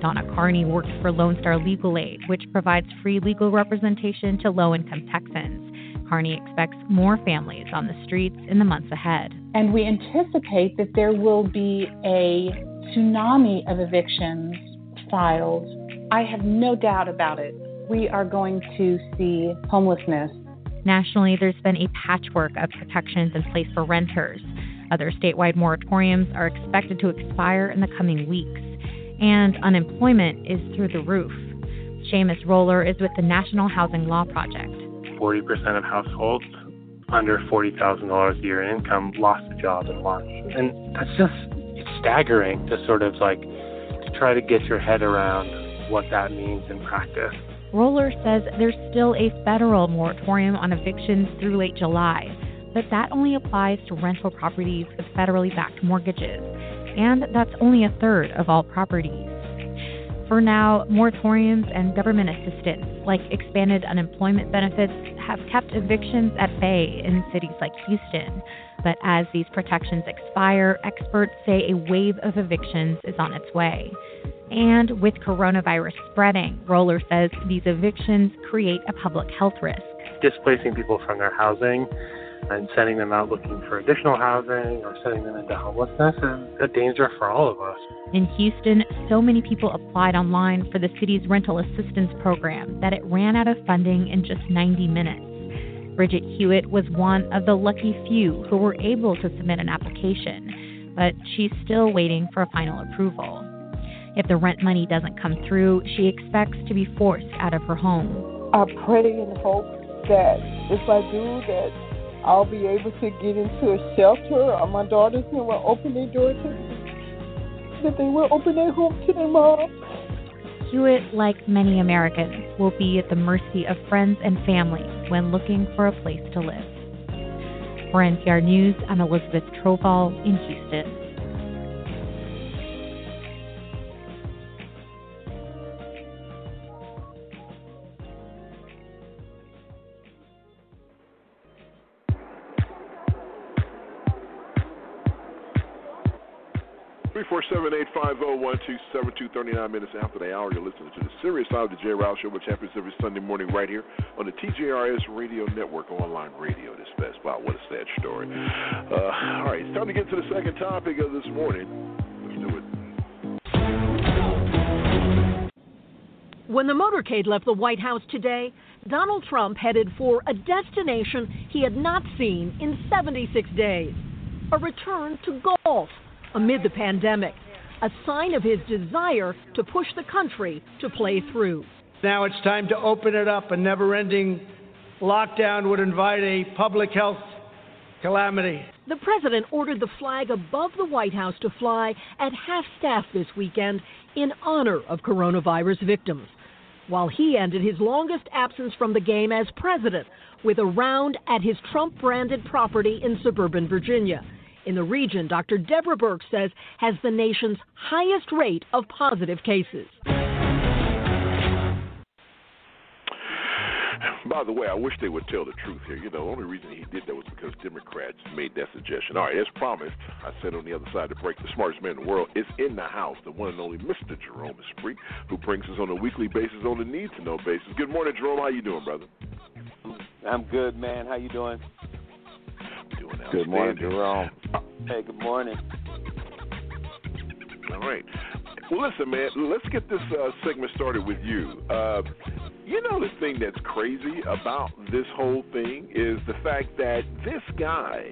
Donna Carney works for Lone Star Legal Aid, which provides free legal representation to low income Texans. Carney expects more families on the streets in the months ahead. And we anticipate that there will be a tsunami of evictions filed. I have no doubt about it we are going to see homelessness. Nationally, there's been a patchwork of protections in place for renters. Other statewide moratoriums are expected to expire in the coming weeks, and unemployment is through the roof. Shamus Roller is with the National Housing Law Project. 40% of households under $40,000 a year in income lost a job in March. And that's just it's staggering to sort of like to try to get your head around what that means in practice. Roller says there's still a federal moratorium on evictions through late July, but that only applies to rental properties with federally backed mortgages, and that's only a third of all properties. For now, moratoriums and government assistance, like expanded unemployment benefits, have kept evictions at bay in cities like Houston. But as these protections expire, experts say a wave of evictions is on its way. And with coronavirus spreading, Roller says these evictions create a public health risk. Displacing people from their housing and sending them out looking for additional housing or sending them into homelessness is a danger for all of us. In Houston, so many people applied online for the city's rental assistance program that it ran out of funding in just 90 minutes. Bridget Hewitt was one of the lucky few who were able to submit an application, but she's still waiting for a final approval. If the rent money doesn't come through, she expects to be forced out of her home. I pray and hope that if I do, that I'll be able to get into a shelter or my daughters will open their door to me, that they will open their home to their mom. Hewitt, like many Americans, will be at the mercy of friends and family when looking for a place to live. For NPR News, I'm Elizabeth Trovall in Houston. 347-850-1272, 39 minutes after the hour. You're listening to the Serious Side of the J. Rouse Show, which happens every Sunday morning right here on the TJRS Radio Network, online radio. This best. Wow, what a sad story. Uh, all right, it's time to get to the second topic of this morning. Let's do it. When the motorcade left the White House today, Donald Trump headed for a destination he had not seen in 76 days a return to golf amid the pandemic, a sign of his desire to push the country to play through. Now it's time to open it up. A never ending lockdown would invite a public health calamity. The president ordered the flag above the White House to fly at half staff this weekend in honor of coronavirus victims, while he ended his longest absence from the game as president with a round at his Trump branded property in suburban Virginia. In the region, Dr. Deborah Birx says has the nation's highest rate of positive cases. By the way, I wish they would tell the truth here. You know, the only reason he did that was because Democrats made that suggestion. All right, as promised, I said on the other side to break, the smartest man in the world is in the house, the one and only Mr. Jerome Esprit, who brings us on a weekly basis on the need to know basis. Good morning, Jerome. How you doing, brother? I'm good, man. How you doing? Doing Good morning, Jerome. Hey, good morning. All right. Well, listen, man. Let's get this uh, segment started with you. Uh, you know, the thing that's crazy about this whole thing is the fact that this guy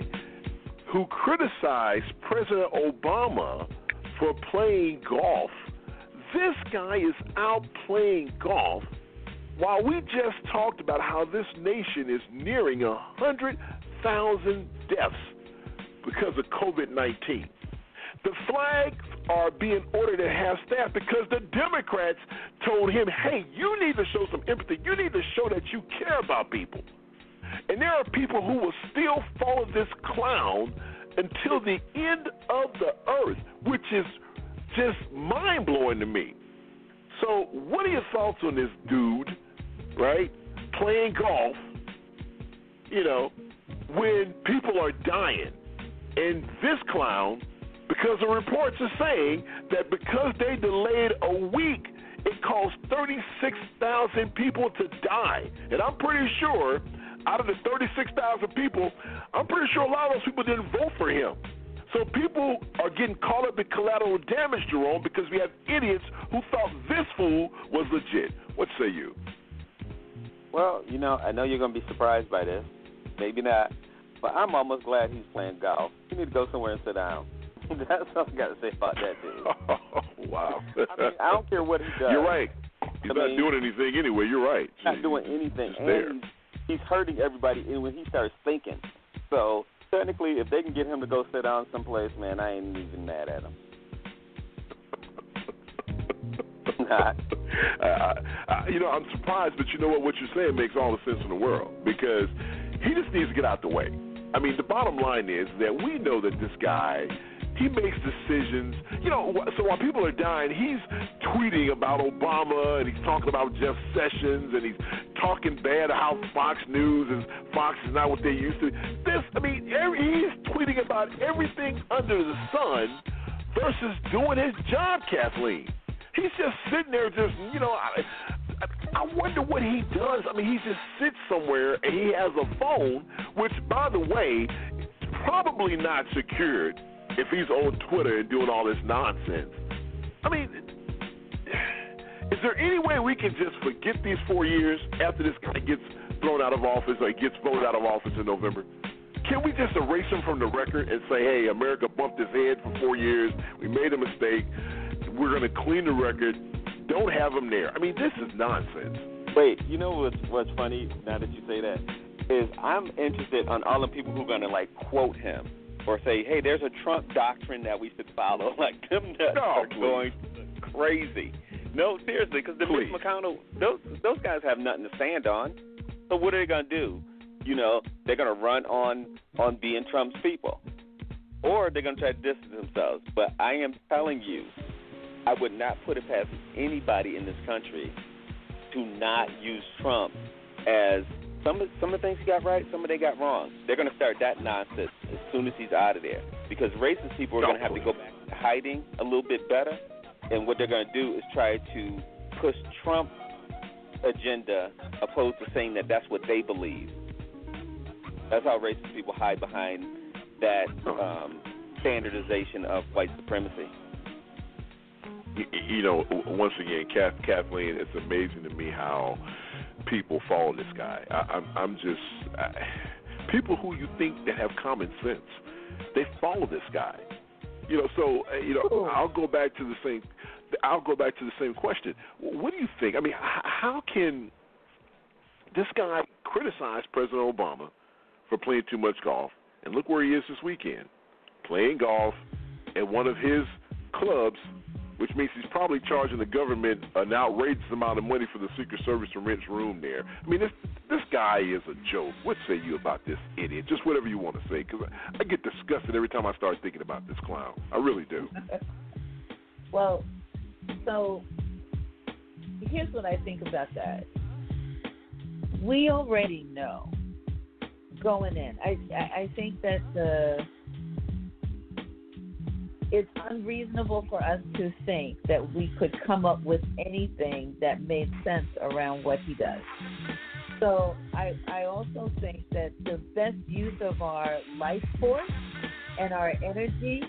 who criticized President Obama for playing golf, this guy is out playing golf while we just talked about how this nation is nearing a hundred thousand deaths because of COVID 19. The flags are being ordered at half staff because the Democrats told him, hey, you need to show some empathy. You need to show that you care about people. And there are people who will still follow this clown until the end of the earth, which is just mind blowing to me. So, what are your thoughts on this dude, right? Playing golf, you know, when people are dying. And this clown, because the reports are saying that because they delayed a week, it caused 36,000 people to die. And I'm pretty sure out of the 36,000 people, I'm pretty sure a lot of those people didn't vote for him. So people are getting caught up in collateral damage, Jerome, because we have idiots who thought this fool was legit. What say you? Well, you know, I know you're going to be surprised by this. Maybe not. But I'm almost glad he's playing golf. He need to go somewhere and sit down. (laughs) That's all I got to say about that, dude. (laughs) wow. I mean, I don't care what he (laughs) does. You're right. He's I not mean, doing anything anyway. You're right. He's not doing anything. Just and there. he's, he's hurting everybody and when he starts thinking. So, technically, if they can get him to go sit down someplace, man, I ain't even mad at him. Not. uh, you know, I'm surprised, but you know what? What you're saying makes all the sense in the world because he just needs to get out the way. I mean, the bottom line is that we know that this guy, he makes decisions. You know, so while people are dying, he's tweeting about Obama and he's talking about Jeff Sessions and he's talking bad about how Fox News and Fox is not what they used to. This, I mean, every, he's tweeting about everything under the sun versus doing his job, Kathleen. He's just sitting there, just you know. I, I wonder what he does. I mean, he just sits somewhere and he has a phone, which, by the way, is probably not secured if he's on Twitter and doing all this nonsense. I mean, is there any way we can just forget these four years after this guy gets thrown out of office or gets voted out of office in November? Can we just erase him from the record and say, hey, America bumped his head for four years. We made a mistake. We're going to clean the record. Don't have him there. I mean, this is nonsense. Wait, you know what's what's funny now that you say that is I'm interested on all the people who are gonna like quote him or say, hey, there's a Trump doctrine that we should follow. (laughs) Like them nuts No, are please. going crazy. No, seriously, because the Mitch. McConnell, those those guys have nothing to stand on. So what are they gonna do? You know, they're gonna run on on being Trump's people, or they're gonna try to distance themselves. But I am telling you, I would not put it past anybody in this country to not use Trump as some of some of the things he got right, some of they got wrong. They're going to start that nonsense as soon as he's out of there because racist people are going to have to go back to hiding a little bit better, and what they're going to do is try to push Trump agenda opposed to saying that that's what they believe. That's how racist people hide behind that um, standardization of white supremacy. You, know, once again, Kath, Kathleen, it's amazing to me how people follow this guy. I, I'm, I'm just I, people who you think that have common sense. they follow this guy. You know, so uh, you know, I'll go back to the same. I'll go back to the same question. What do you think? I mean, how can this guy criticize President Obama for playing too much golf, and look where he is this weekend, playing golf at one of his clubs, which means he's probably charging the government an outrageous amount of money for the Secret Service to rent room there. I mean, this this guy is a joke. What say you about this idiot? Just whatever you want to say, because I, I get disgusted every time I start thinking about this clown. I really do. (laughs) well, so here's what I think about that. We already know going in. I I think that the it's unreasonable for us to think that we could come up with anything that made sense around what he does. So I I also think that the best use of our life force and our energy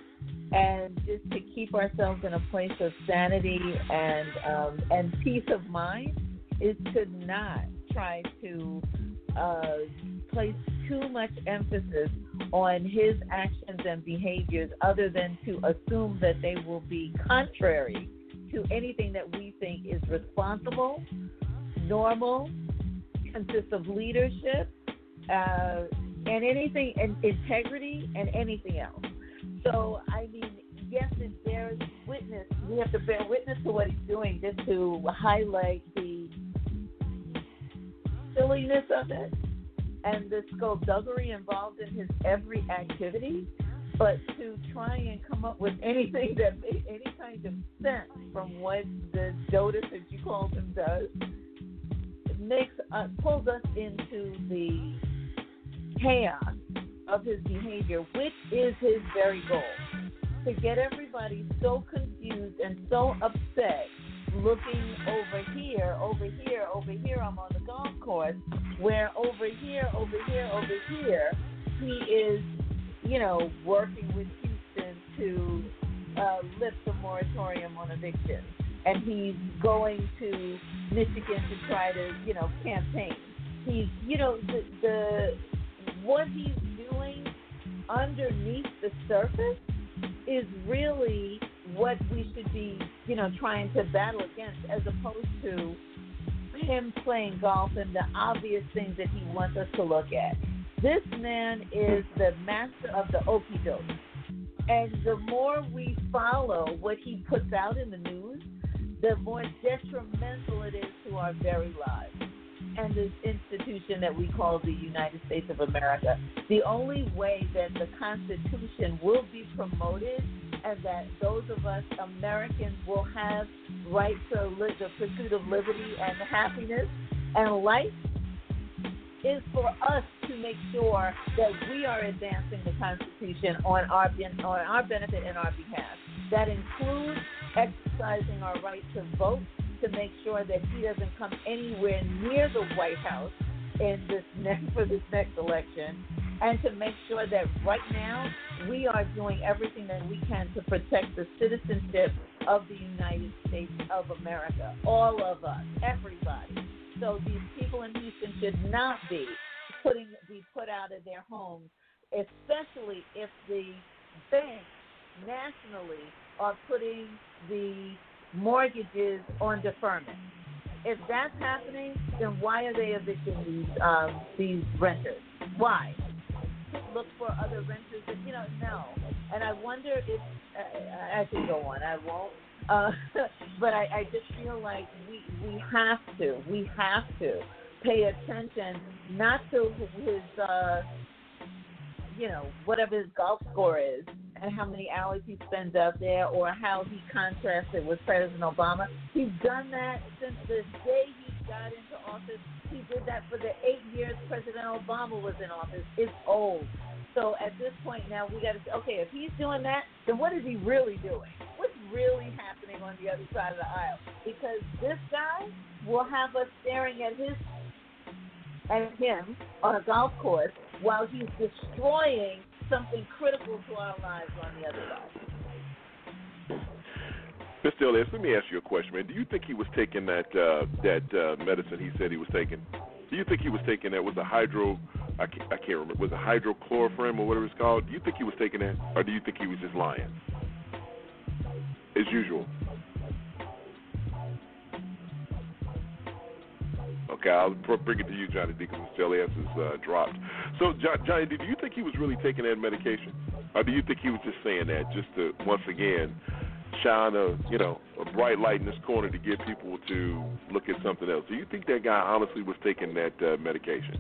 and just to keep ourselves in a place of sanity and um, and peace of mind is to not try to uh, place too much emphasis on his actions and behaviors other than to assume that they will be contrary to anything that we think is responsible, normal, consists of leadership, uh, and anything, and integrity, and anything else. So, I mean, yes, it bears witness. We have to bear witness to what he's doing just to highlight the silliness of it and the skullduggery involved in his every activity, but to try and come up with anything that made any kind of sense from what the dotus, as you call him, does, makes uh, pulls us into the chaos of his behavior, which is his very goal. To get everybody so confused and so upset looking over here, over here, over here, I'm on the golf course, where over here, over here, over here, he is, you know, working with Houston to uh, lift the moratorium on eviction. And he's going to Michigan to try to, you know, campaign. He's, you know, the, the what he's doing underneath the surface is really what we should be, you know, trying to battle against, as opposed to him playing golf and the obvious things that he wants us to look at. This man is the master of the okey doke. And the more we follow what he puts out in the news, the more detrimental it is to our very lives and this institution that we call the United States of America. The only way that the Constitution will be promoted and that those of us Americans will have right to li- the pursuit of liberty and happiness and life is for us to make sure that we are advancing the Constitution on our on our benefit and our behalf. That includes exercising our right to vote to make sure that he doesn't come anywhere near the White House in this next for this next election, and to make sure that right now we are doing everything that we can to protect the citizenship of the United States of America, all of us, everybody. So these people in Houston should not be putting be put out of their homes, especially if the banks nationally are putting the mortgages on deferment. If that's happening, then why are they evicting these um, these renters? Why? Look for other renters. That, you know, no. And I wonder if uh, I can go on. I won't. Uh, (laughs) but I, I just feel like we we have to we have to pay attention not to his uh, you know whatever his golf score is and how many hours he spends out there or how he contrasted with President Obama. He's done that since the day he got into office. He did that for the eight years President Obama was in office. It's old. So at this point now, we got to say, okay, if he's doing that, then what is he really doing? What's really happening on the other side of the aisle? Because this guy will have us staring at his at him on a golf course while he's destroying something critical to our lives on the other side. Mr. Elias, let me ask you a question, man. Do you think he was taking that uh, that uh, medicine he said he was taking? Do you think he was taking that was a hydro I can't, I can't remember was it hydrochloroform or whatever it's called. Do you think he was taking that, or do you think he was just lying? As usual. Okay, I'll bring it to you, Johnny D, because Jelly has uh, dropped. So, Johnny D, do you think he was really taking that medication, or do you think he was just saying that just to once again shine a you know a bright light in this corner to get people to look at something else? Do you think that guy honestly was taking that uh, medication?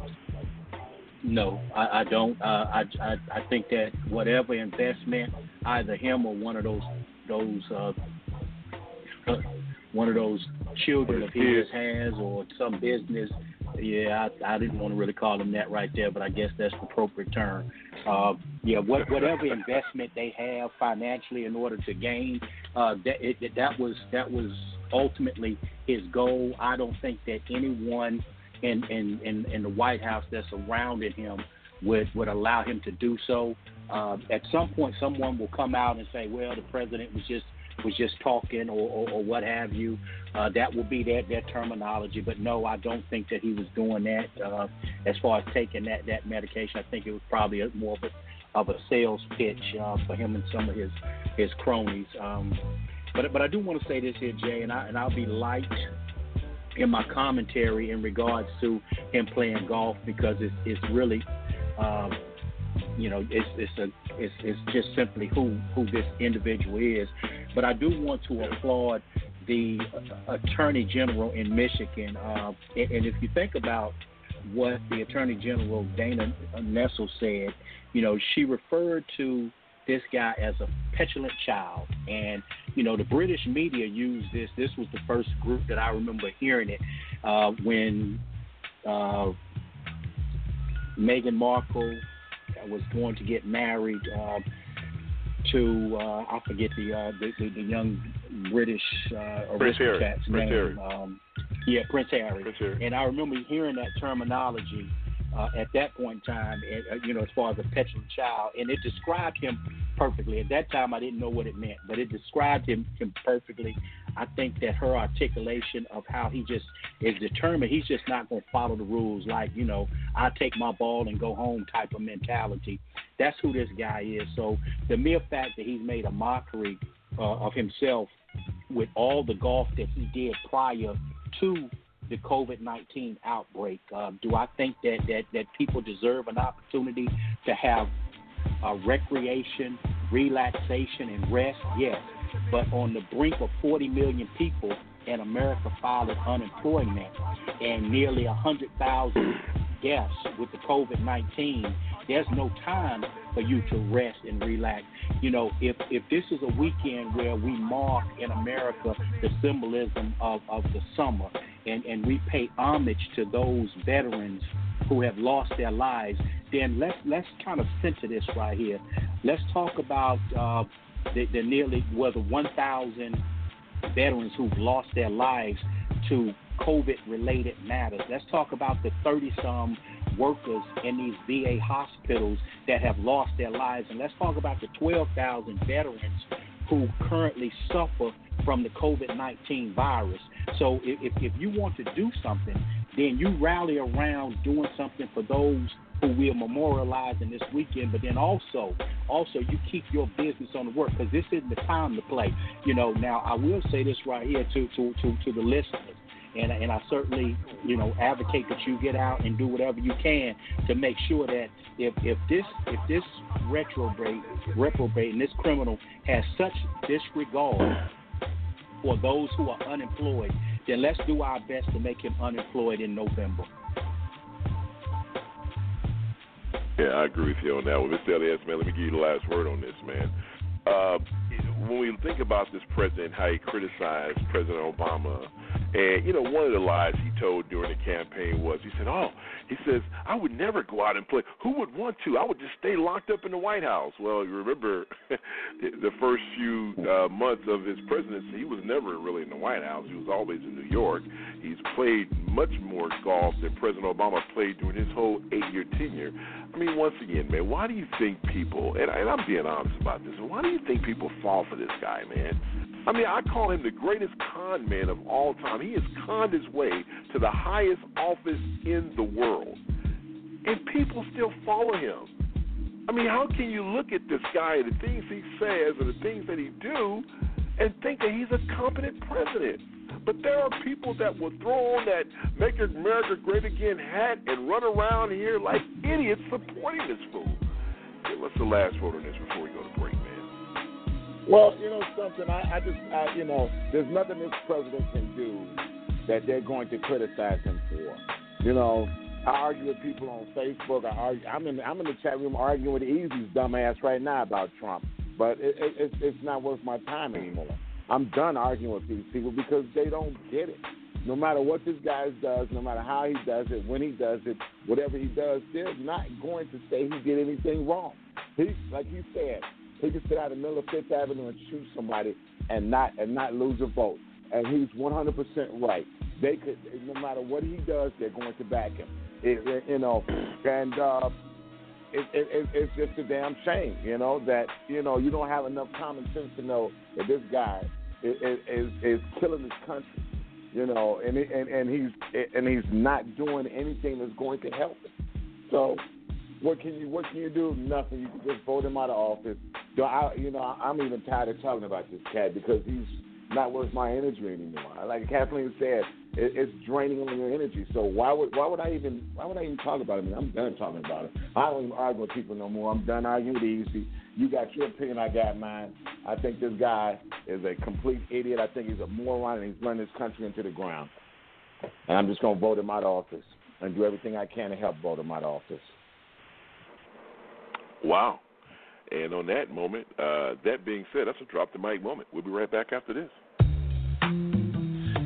No, I, I don't. Uh, I, I I think that whatever investment either him or one of those those uh, one of those children of his has or some business. Yeah, I, I didn't want to really call him that right there, but I guess that's the appropriate term. Uh, yeah, what, whatever investment they have financially in order to gain, uh, that it, that was that was ultimately his goal. I don't think that anyone in in in, in the White House that surrounded him would would allow him to do so. Uh, at some point, someone will come out and say, "Well, the president was just was just talking or, or, or what have you. Uh, that will be their terminology. But no, I don't think that he was doing that uh, as far as taking that, that medication. I think it was probably a, more of a, of a sales pitch uh, for him and some of his his cronies. Um, but but I do want to say this here, Jay, and I and I'll be light in my commentary in regards to him playing golf because it's it's really. Um, you know, it's it's a it's, it's just simply who who this individual is. But I do want to applaud the Attorney General in Michigan. Uh, and, and if you think about what the Attorney General Dana Nessel said, you know, she referred to this guy as a petulant child. And, you know, the British media used this. This was the first group that I remember hearing it uh, when uh, Meghan Markle was going to get married. Uh, to uh, I forget the, uh, the, the the young British uh, Prince Harry. Prince name. Harry. Um, yeah, Prince Harry. Prince Harry. And I remember hearing that terminology uh, at that point in time, uh, you know, as far as a petulant child, and it described him perfectly. At that time, I didn't know what it meant, but it described him, him perfectly. I think that her articulation of how he just is determined, he's just not going to follow the rules like, you know, I take my ball and go home type of mentality. That's who this guy is. So the mere fact that he's made a mockery uh, of himself with all the golf that he did prior to the COVID nineteen outbreak. Uh, do I think that, that that people deserve an opportunity to have uh, recreation, relaxation, and rest? Yes, but on the brink of 40 million people in America filing unemployment and nearly 100,000 deaths with the COVID 19, there's no time for you to rest and relax. You know, if if this is a weekend where we mark in America the symbolism of, of the summer and, and we pay homage to those veterans who have lost their lives, then let's let's kind of center this right here. Let's talk about uh, the, nearly the 1,000 veterans who've lost their lives to COVID-related matters. Let's talk about the 30-some workers in these VA hospitals that have lost their lives, and let's talk about the 12,000 veterans who currently suffer from the COVID 19 virus. So if, if you want to do something, then you rally around doing something for those who we are memorializing this weekend, but then also, also you keep your business on the work because this isn't the time to play. You know, now I will say this right here to to to, to the listeners and and I certainly you know advocate that you get out and do whatever you can to make sure that if if this if this retrograde reprobate and this criminal has such disregard for those who are unemployed, then let's do our best to make him unemployed in November. Yeah, I agree with you on that one. Mr. Elias, man, let me give you the last word on this, man. Uh, when we think about this president, how he criticized President Obama and you know, one of the lies he told during the campaign was he said, "Oh, he says I would never go out and play. Who would want to? I would just stay locked up in the White House." Well, you remember (laughs) the first few uh, months of his presidency, he was never really in the White House. He was always in New York. He's played much more golf than President Obama played during his whole eight-year tenure. I mean, once again, man, why do you think people? And, and I'm being honest about this. Why do you think people fall for this guy, man? I mean, I call him the greatest con man of all time. He has conned his way to the highest office in the world. and people still follow him. I mean, how can you look at this guy, and the things he says, and the things that he do, and think that he's a competent president? But there are people that will throw on that "Make America Great Again" hat and run around here like idiots supporting this fool. Okay, what's the last vote on this before we go to break, man? Well, you know something. I, I just, I, you know, there's nothing this president can do that they're going to criticize him for. You know, I argue with people on Facebook. I argue, I'm in I'm in the chat room arguing with Easy's dumbass right now about Trump. But it, it, it's not worth my time anymore. I'm done arguing with these people because they don't get it. No matter what this guy does, no matter how he does it, when he does it, whatever he does, they're not going to say he did anything wrong. He, like he said, he could sit out in the middle of Fifth Avenue and shoot somebody and not and not lose a vote. And he's 100% right. They could, no matter what he does, they're going to back him. It, you know, and uh, it, it, it's just a damn shame, you know, that you know you don't have enough common sense to know that this guy is is, is killing this country, you know, and and and he's and he's not doing anything that's going to help it. So, what can you what can you do? Nothing. You can just vote him out of office. I, you know, I'm even tired of talking about this cat because he's not worth my energy anymore. Like Kathleen said, it, it's draining on your energy. So why would why would I even why would I even talk about it? I mean, I'm done talking about it. I don't even argue with people no more. I'm done arguing with Easy. You got your opinion, I got mine. I think this guy is a complete idiot. I think he's a moron and he's running this country into the ground. And I'm just gonna vote him out of office and do everything I can to help vote him out of office. Wow. And on that moment, uh, that being said, that's a drop the mic moment. We'll be right back after this.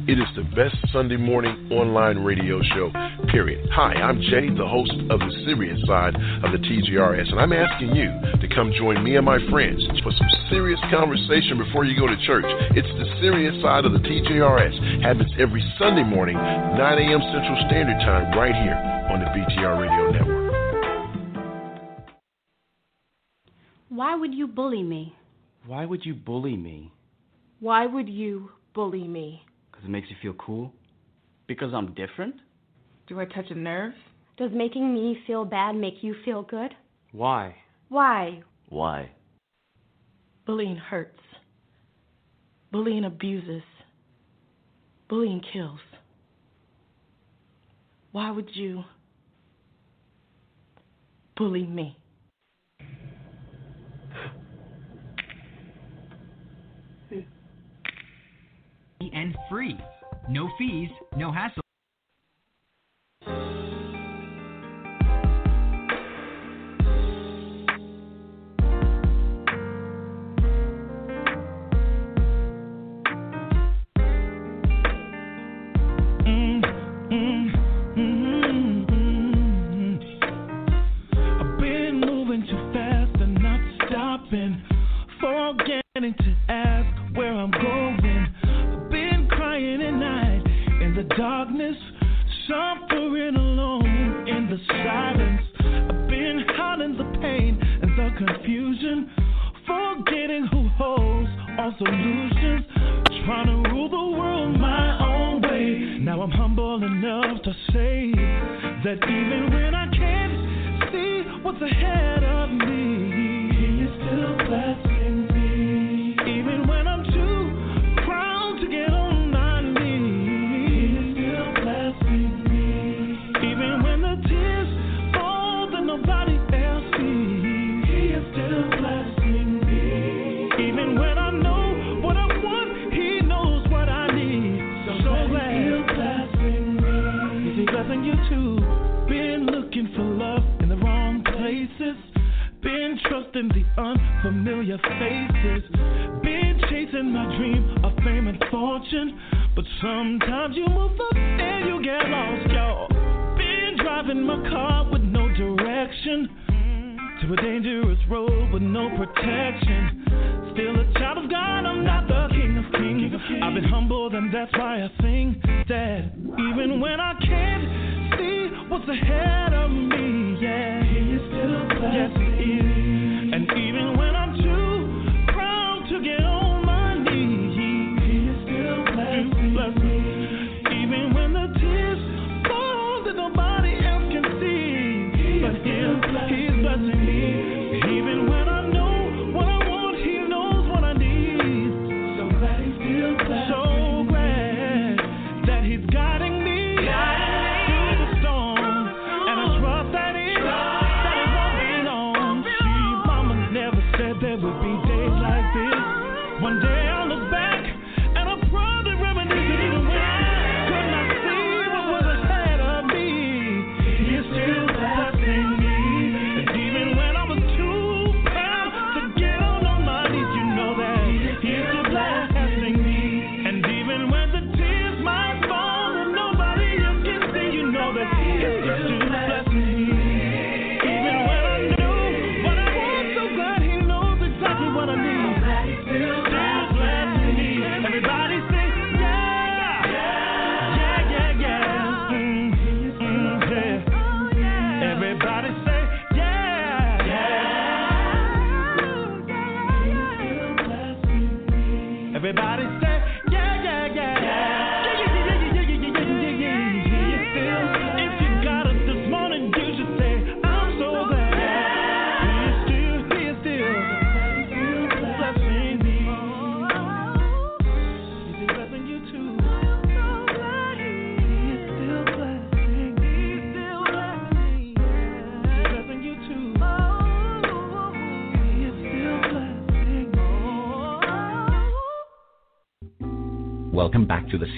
It is the best Sunday morning online radio show, period. Hi, I'm Jay, the host of the serious side of the TJRS, and I'm asking you to come join me and my friends for some serious conversation before you go to church. It's the serious side of the TJRS. Happens every Sunday morning, 9 a.m. Central Standard Time, right here on the BTR Radio Network. Why would you bully me? Why would you bully me? Why would you bully me? Because it makes you feel cool? Because I'm different? Do I touch a nerve? Does making me feel bad make you feel good? Why? Why? Why? Bullying hurts. Bullying abuses. Bullying kills. Why would you bully me? And free. No fees, no hassle.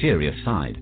Serious side.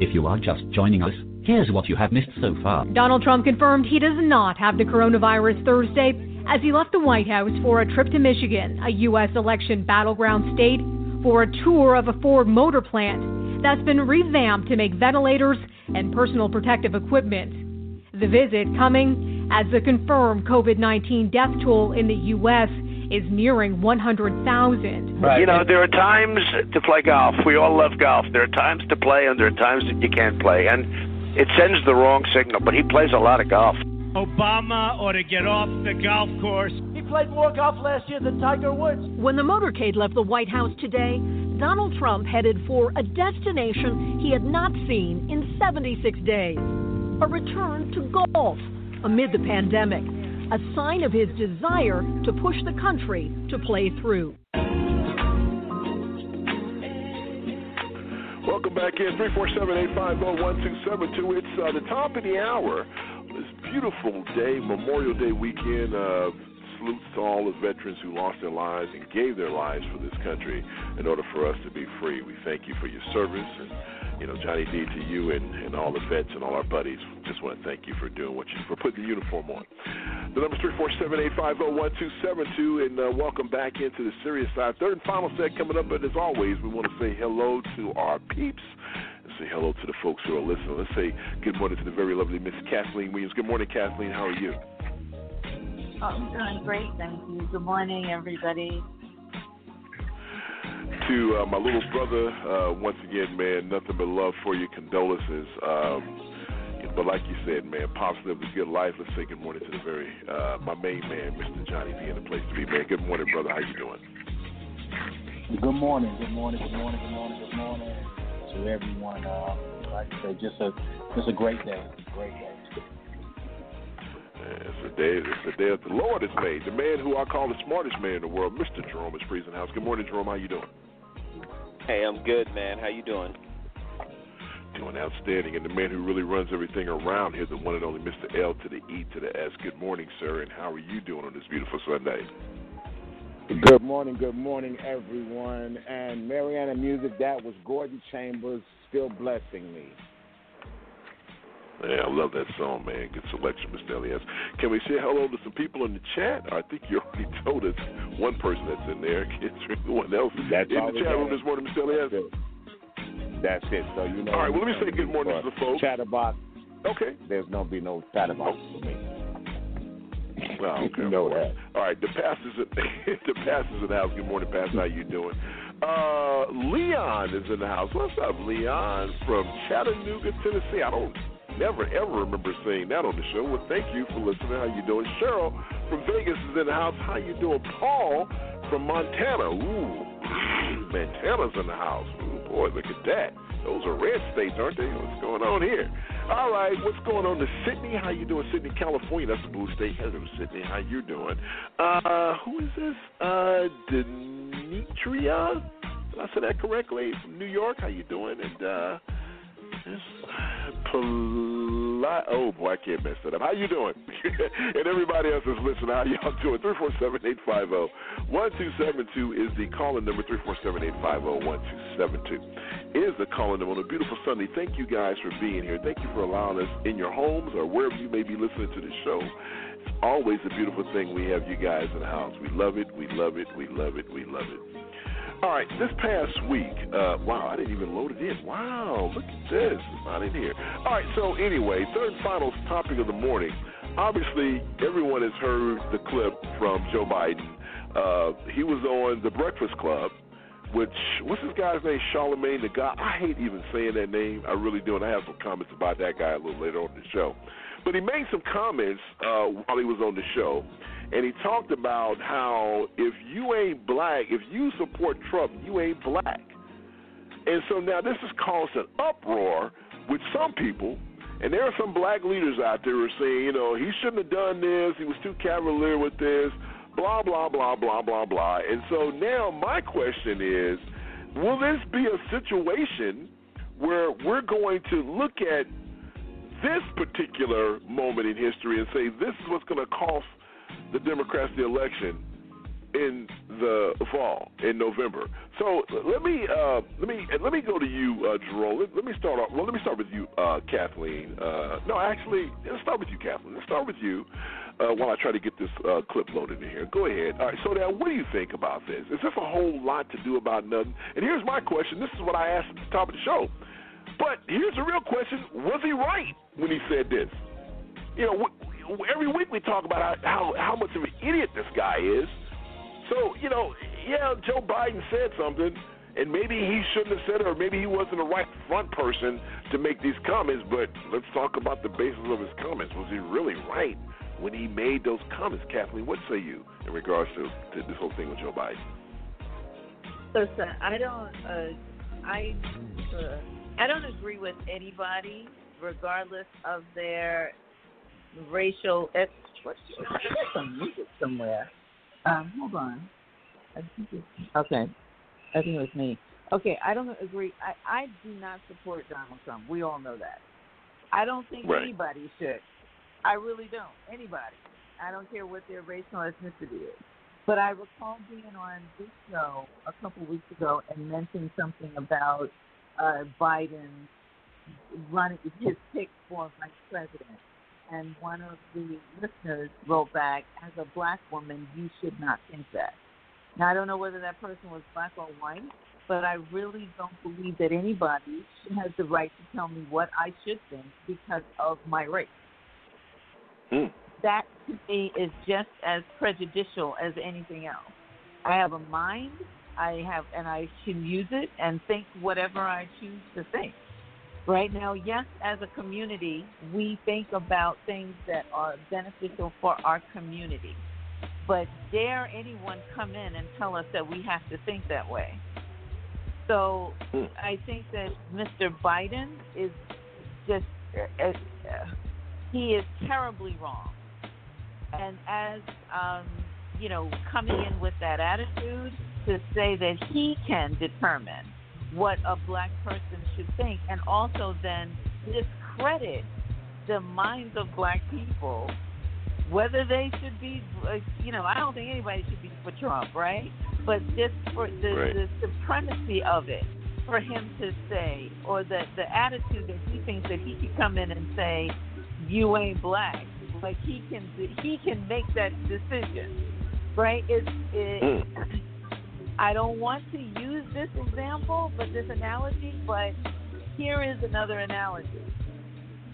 If you are just joining us, here's what you have missed so far. Donald Trump confirmed he does not have the coronavirus Thursday as he left the White House for a trip to Michigan, a U.S. election battleground state, for a tour of a Ford motor plant that's been revamped to make ventilators and personal protective equipment. The visit coming as the confirmed COVID 19 death toll in the U.S. is nearing 100,000. Right. You know, there are times to play golf. We all love golf. There are times to play, and there are times that you can't play. And it sends the wrong signal, but he plays a lot of golf. Obama ought to get off the golf course. He played more golf last year than Tiger Woods. When the motorcade left the White House today, Donald Trump headed for a destination he had not seen in 76 days a return to golf amid the pandemic, a sign of his desire to push the country to play through. Welcome back in 347-850-1272. It's uh, the top of the hour. This beautiful day, Memorial Day weekend. Uh, salutes to all the veterans who lost their lives and gave their lives for this country in order for us to be free. We thank you for your service and you know, Johnny D to you and, and all the vets and all our buddies. Just want to thank you for doing what you for putting the uniform on. The number three four seven eight five zero one two seven two, and uh, welcome back into the serious side. Third and final set coming up, but as always, we want to say hello to our peeps. Say hello to the folks who are listening. Let's say good morning to the very lovely Miss Kathleen Williams. Good morning, Kathleen. How are you? Oh, I'm doing great, thank you. Good morning, everybody to uh, my little brother, uh, once again, man, nothing but love for you. Condolences. Um, but like you said, man, Pops lived a good life. Let's say good morning to the very, uh, my main man, Mr. Johnny D, in the place to be, man. Good morning, brother. How you doing? Good morning. Good morning. Good morning. Good morning. Good morning to everyone. Uh, like I say, just a just a great day. Great day. It's the day. It's the day that the Lord has made. The man who I call the smartest man in the world, Mr. Jerome, Esprit in house. Good morning, Jerome. How you doing? Hey, I'm good, man. How you doing? Doing outstanding. And the man who really runs everything around here, the one and only Mr. L to the E to the S. Good morning, sir. And how are you doing on this beautiful Sunday? Good morning, good morning, everyone. And Mariana Music, that was Gordon Chambers, still blessing me. Yeah, I love that song, man. Good selection, Mr. Elias. Can we say hello to some people in the chat? I think you already (laughs) told us one person that's in there. Is there anyone else that's in the chat room this morning, Mr. Elias? That's it. So you know. All right. Well, let me say good morning to the folks. Chatterbox. Okay. There's no be no chatterbox for me. Well, okay. (laughs) you know that. All right. The pastor's in, (laughs) the pastor's in the house. Good morning, Pastor. How you doing? Uh, Leon is in the house. What's up, Leon from Chattanooga, Tennessee? I don't never ever remember saying that on the show. Well, thank you for listening. How you doing? Cheryl from Vegas is in the house. How you doing? Paul from Montana. Ooh, (sniffs) Montana's in the house. Ooh, boy, look at that. Those are red states, aren't they? What's going on here? All right, what's going on to Sydney? How you doing, Sydney, California? That's a blue state. Hello, Sydney. How you doing? Uh, who is this? Uh, Demetria. Did I say that correctly? From New York. How you doing? And uh, Uh, Poli- oh boy, I can't mess that up. How you doing? (laughs) and everybody else is listening. How y'all doing? Three four seven eight five zero one two seven two is the calling number. Three four seven eight five zero one two seven two is the calling number on a beautiful Sunday. Thank you guys for being here. Thank you for allowing us in your homes or wherever you may be listening to the show. It's always a beautiful thing we have you guys in the house. We love it. We love it. We love it. We love it. All right, this past week, uh, wow, I didn't even load it in. Wow, look at this. It's not in here. All right, so anyway, third final topic of the morning. Obviously, everyone has heard the clip from Joe Biden. Uh, he was on The Breakfast Club, which, what's this guy's name? Charlamagne the God. I hate even saying that name. I really do, and I have some comments about that guy a little later on in the show. But he made some comments uh, while he was on the show and he talked about how if you ain't black, if you support Trump, you ain't black. And so now this has caused an uproar with some people, and there are some black leaders out there who are saying, you know, he shouldn't have done this, he was too cavalier with this, blah, blah, blah, blah, blah, blah. And so now my question is will this be a situation where we're going to look at this particular moment in history and say this is what's going to cost the Democrats the election in the fall in November. So let me uh, let me let me go to you, uh, Jerome. Let, let, me start off. Well, let me start with you, uh, Kathleen. Uh, no, actually, let's start with you, Kathleen. Let's start with you uh, while I try to get this uh, clip loaded in here. Go ahead. All right. So now, what do you think about this? Is this a whole lot to do about nothing? And here's my question. This is what I asked at the top of the show. But here's the real question: Was he right when he said this? You know, every week we talk about how how much of an idiot this guy is. So you know, yeah, Joe Biden said something, and maybe he shouldn't have said it, or maybe he wasn't the right front person to make these comments. But let's talk about the basis of his comments. Was he really right when he made those comments? Kathleen, what say you in regards to, to this whole thing with Joe Biden? Listen, I don't, uh, I, uh, I don't agree with anybody, regardless of their racial. Ex- what's, some music somewhere. Um, hold on. I think it's, okay. I think it was me. Okay, I don't agree. I, I do not support Donald Trump. We all know that. I don't think right. anybody should. I really don't. Anybody. I don't care what their racial ethnicity is. But I recall being on this show a couple weeks ago and mentioning something about uh, Biden running his pick for vice president and one of the listeners wrote back, as a black woman, you should not think that. Now, I don't know whether that person was black or white, but I really don't believe that anybody has the right to tell me what I should think because of my race. Hmm. That to me is just as prejudicial as anything else. I have a mind, I have, and I can use it and think whatever I choose to think. Right now, yes, as a community, we think about things that are beneficial for our community. But dare anyone come in and tell us that we have to think that way? So hmm. I think that Mr. Biden is just, uh, uh, he is terribly wrong. And as, um, you know, coming in with that attitude to say that he can determine what a black person should think, and also then discredit the minds of black people, whether they should be, you know, I don't think anybody should be for Trump, right? But just for the, right. the supremacy of it, for him to say, or the the attitude that he thinks that he could come in and say, you ain't black, like he can he can make that decision, right? It's it, mm. (clears throat) I don't want to use this example, but this analogy, but here is another analogy.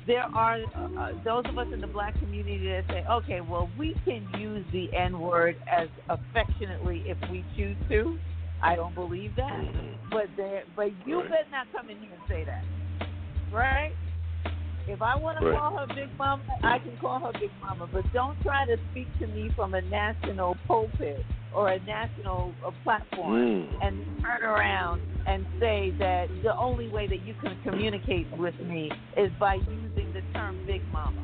There are uh, those of us in the black community that say, okay, well, we can use the N word as affectionately if we choose to. I don't believe that, but there, but you right. better not come in here and say that, right? If I want to call her Big Mama, I can call her Big Mama, but don't try to speak to me from a national pulpit or a national uh, platform mm. and turn around and say that the only way that you can communicate with me is by using the term Big Mama.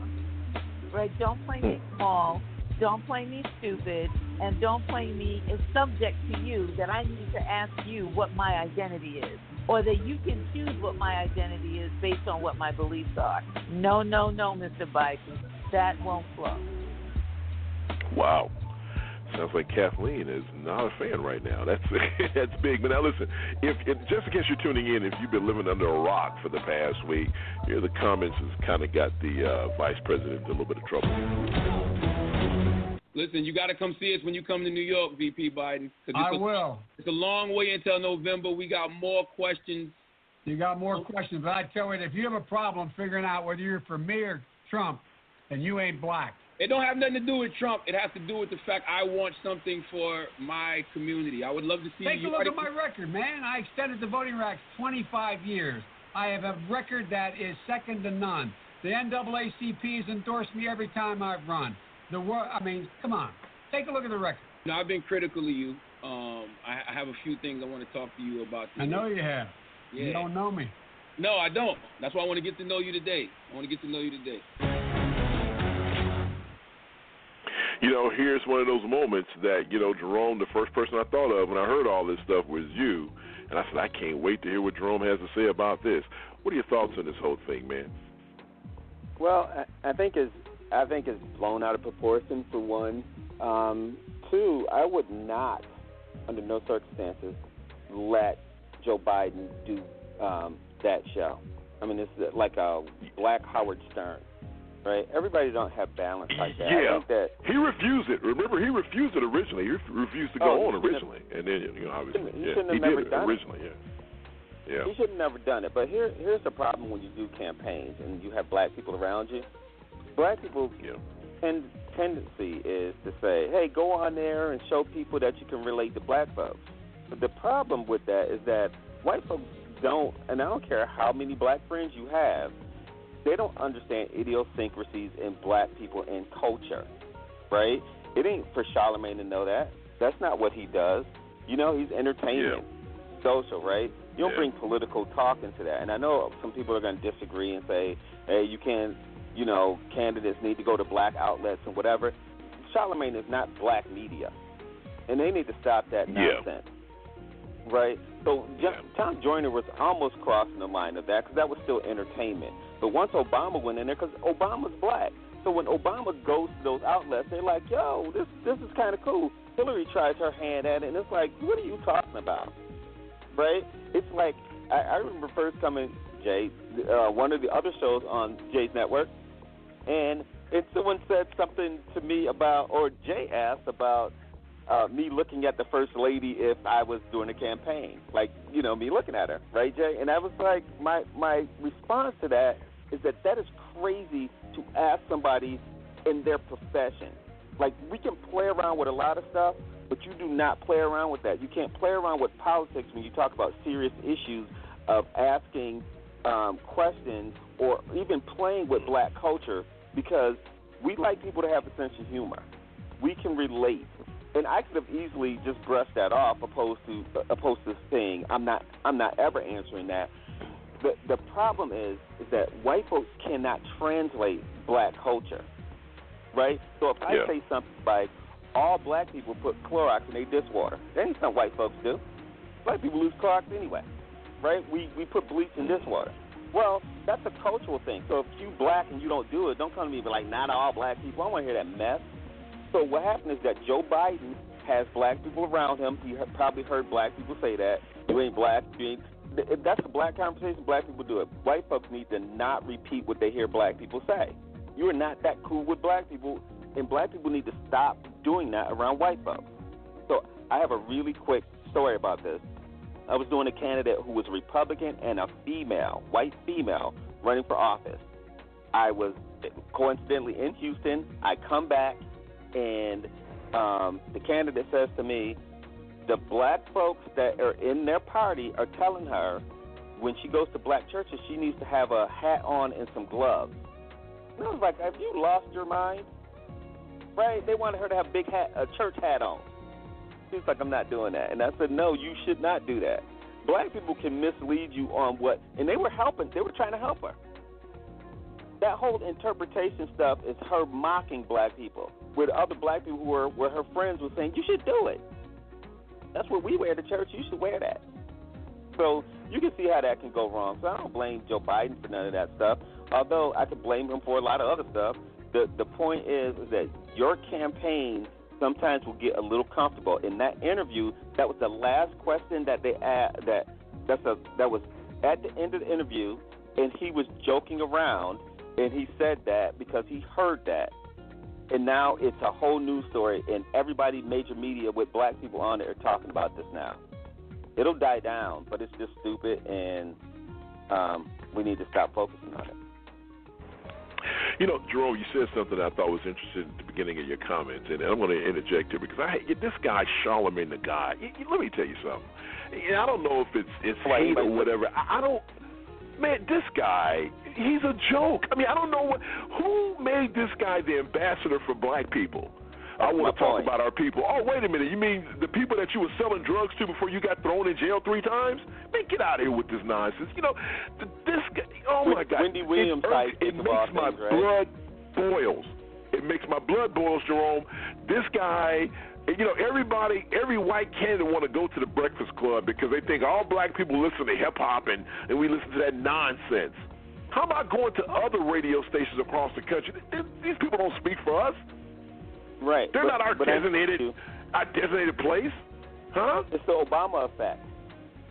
Right? Don't play me mm. small. Don't play me stupid. And don't play me as subject to you that I need to ask you what my identity is or that you can choose what my identity is based on what my beliefs are. No, no, no, Mr. Biden. That won't flow. Wow. Sounds like Kathleen is not a fan right now. That's (laughs) that's big. But now listen, if, if just in case you're tuning in, if you've been living under a rock for the past week, here the comments has kind of got the uh, vice president in a little bit of trouble. Listen, you got to come see us when you come to New York, VP Biden. I a, will. It's a long way until November. We got more questions. You got more questions, but I tell you, if you have a problem figuring out whether you're for me or Trump, then you ain't black. It don't have nothing to do with Trump. It has to do with the fact I want something for my community. I would love to see. Take a look at my record, man. I extended the voting rights 25 years. I have a record that is second to none. The NAACP has endorsed me every time I've run. The world. I mean, come on. Take a look at the record. Know, I've been critical of you. Um, I, I, have a few things I want to talk to you about. Today. I know you have. Yeah. You don't know me. No, I don't. That's why I want to get to know you today. I want to get to know you today. You know, here's one of those moments that, you know, Jerome, the first person I thought of when I heard all this stuff was you. And I said, I can't wait to hear what Jerome has to say about this. What are your thoughts on this whole thing, man? Well, I think it's I think it's blown out of proportion for one. Um, two, I would not under no circumstances, let Joe Biden do um, that show. I mean, it's like a black Howard Stern, right? Everybody don't have balance like that. Yeah, that he refused it. Remember, he refused it originally. He refused to Oh, go he on shouldn't originally, and then you know obviously he yeah, shouldn't have he did it done it. originally. Yeah, yeah. He should have never done it. But here, here's the problem when you do campaigns and you have black people around you. Black people tend, tendency is to say, "Hey, go on there and show people that you can relate to black folks." But the problem with that is that white folks don't, and I don't care how many black friends you have, they don't understand idiosyncrasies in black people and culture, right? It ain't for Charlamagne to know that. That's not what he does. You know, he's entertainment, social, right? You don't Yeah. bring political talk into that. And I know some people are going to disagree and say, hey, you can't, you know, candidates need to go to black outlets and whatever. Charlamagne is not black media, and they need to stop that Yeah. nonsense, right? So Tom Joyner was almost crossing the line of that because that was still entertainment. But once Obama went in there, because Obama's black, so when Obama goes to those outlets, they're like, "Yo, this this is kind of cool." Hillary tries her hand at it, and it's like, "What are you talking about?" Right? It's like I, I remember first coming Jay, uh, one of the other shows on Jay's network, and and someone said something to me about, or Jay asked about uh, me looking at the first lady if I was doing a campaign, like you know me looking at her, right, Jay? And I was like, my my response to that is that that is crazy to ask somebody in their profession. Like we can play around with a lot of stuff, but you do not play around with that. You can't play around with politics when you talk about serious issues of asking um, questions or even playing with black culture because we like people to have a sense of humor. We can relate. And I could have easily just brushed that off, opposed to opposed to saying I'm not I'm not ever answering that. The the problem is is that white folks cannot translate black culture, right? So if I Yeah. say something like all black people put Clorox in their dishwater, that ain't something white folks do. Black people use Clorox anyway, right? We we put bleach in dishwater. Well, that's a cultural thing. So if you black and you don't do it, don't come to me and be like, not all black people. I don't want to hear that mess. So what happened is that Joe Biden has black people around him. He he- probably heard black people say that you ain't black. You ain't. If that's a black conversation, black people do it. White folks need to not repeat what they hear black people say. You are not that cool with black people, and black people need to stop doing that around white folks. So I have a really quick story about this. I was doing a candidate who was a Republican and a female, white female, running for office. I was coincidentally in Houston. I come back, and um, the candidate says to me, the black folks that are in their party are telling her when she goes to black churches, she needs to have a hat on and some gloves. And I was like, have you lost your mind? Right? They wanted her to have big hat, a church hat on. She was like, I'm not doing that. And I said, no, you should not do that. Black people can mislead you on what, and they were helping, they were trying to help her. That whole interpretation stuff is her mocking black people, where the other black people who were, were her friends were saying, you should do it. That's what we wear to church. You should wear that. So you can see how that can go wrong. So I don't blame Joe Biden for none of that stuff. Although I could blame him for a lot of other stuff. The the point is, is that your campaign sometimes will get a little comfortable. In that interview, that was the last question that they asked. That that's a that was at the end of the interview, and he was joking around, and he said that because he heard that. And now it's a whole news story, and everybody, major media with black people on it, are talking about this now. It'll die down, but it's just stupid, and um, we need to stop focusing on it. You know, Jerome, you said something I thought was interesting at the beginning of your comments, and I'm going to interject here because I this guy Charlamagne the guy. Let me tell you something. I don't know if it's it's hate or whatever. I don't. Man, this guy, he's a joke. I mean, I don't know what who made this guy the ambassador for black people. I want to talk point. about our people. Oh, wait a minute. You mean the people that you were selling drugs to before you got thrown in jail three times? Man, get out of here with this nonsense. You know, th- this guy. Oh my God. Wendy Williams it, type it makes my things, right? blood boils. It makes my blood boils, Jerome. This guy. You know, everybody, every white candidate want to go to the Breakfast Club because they think all black people listen to hip hop and, and we listen to that nonsense. How about going to other radio stations across the country? These people don't speak for us. Right. They're but- not our designated, our designated place. Huh? It's the Obama effect.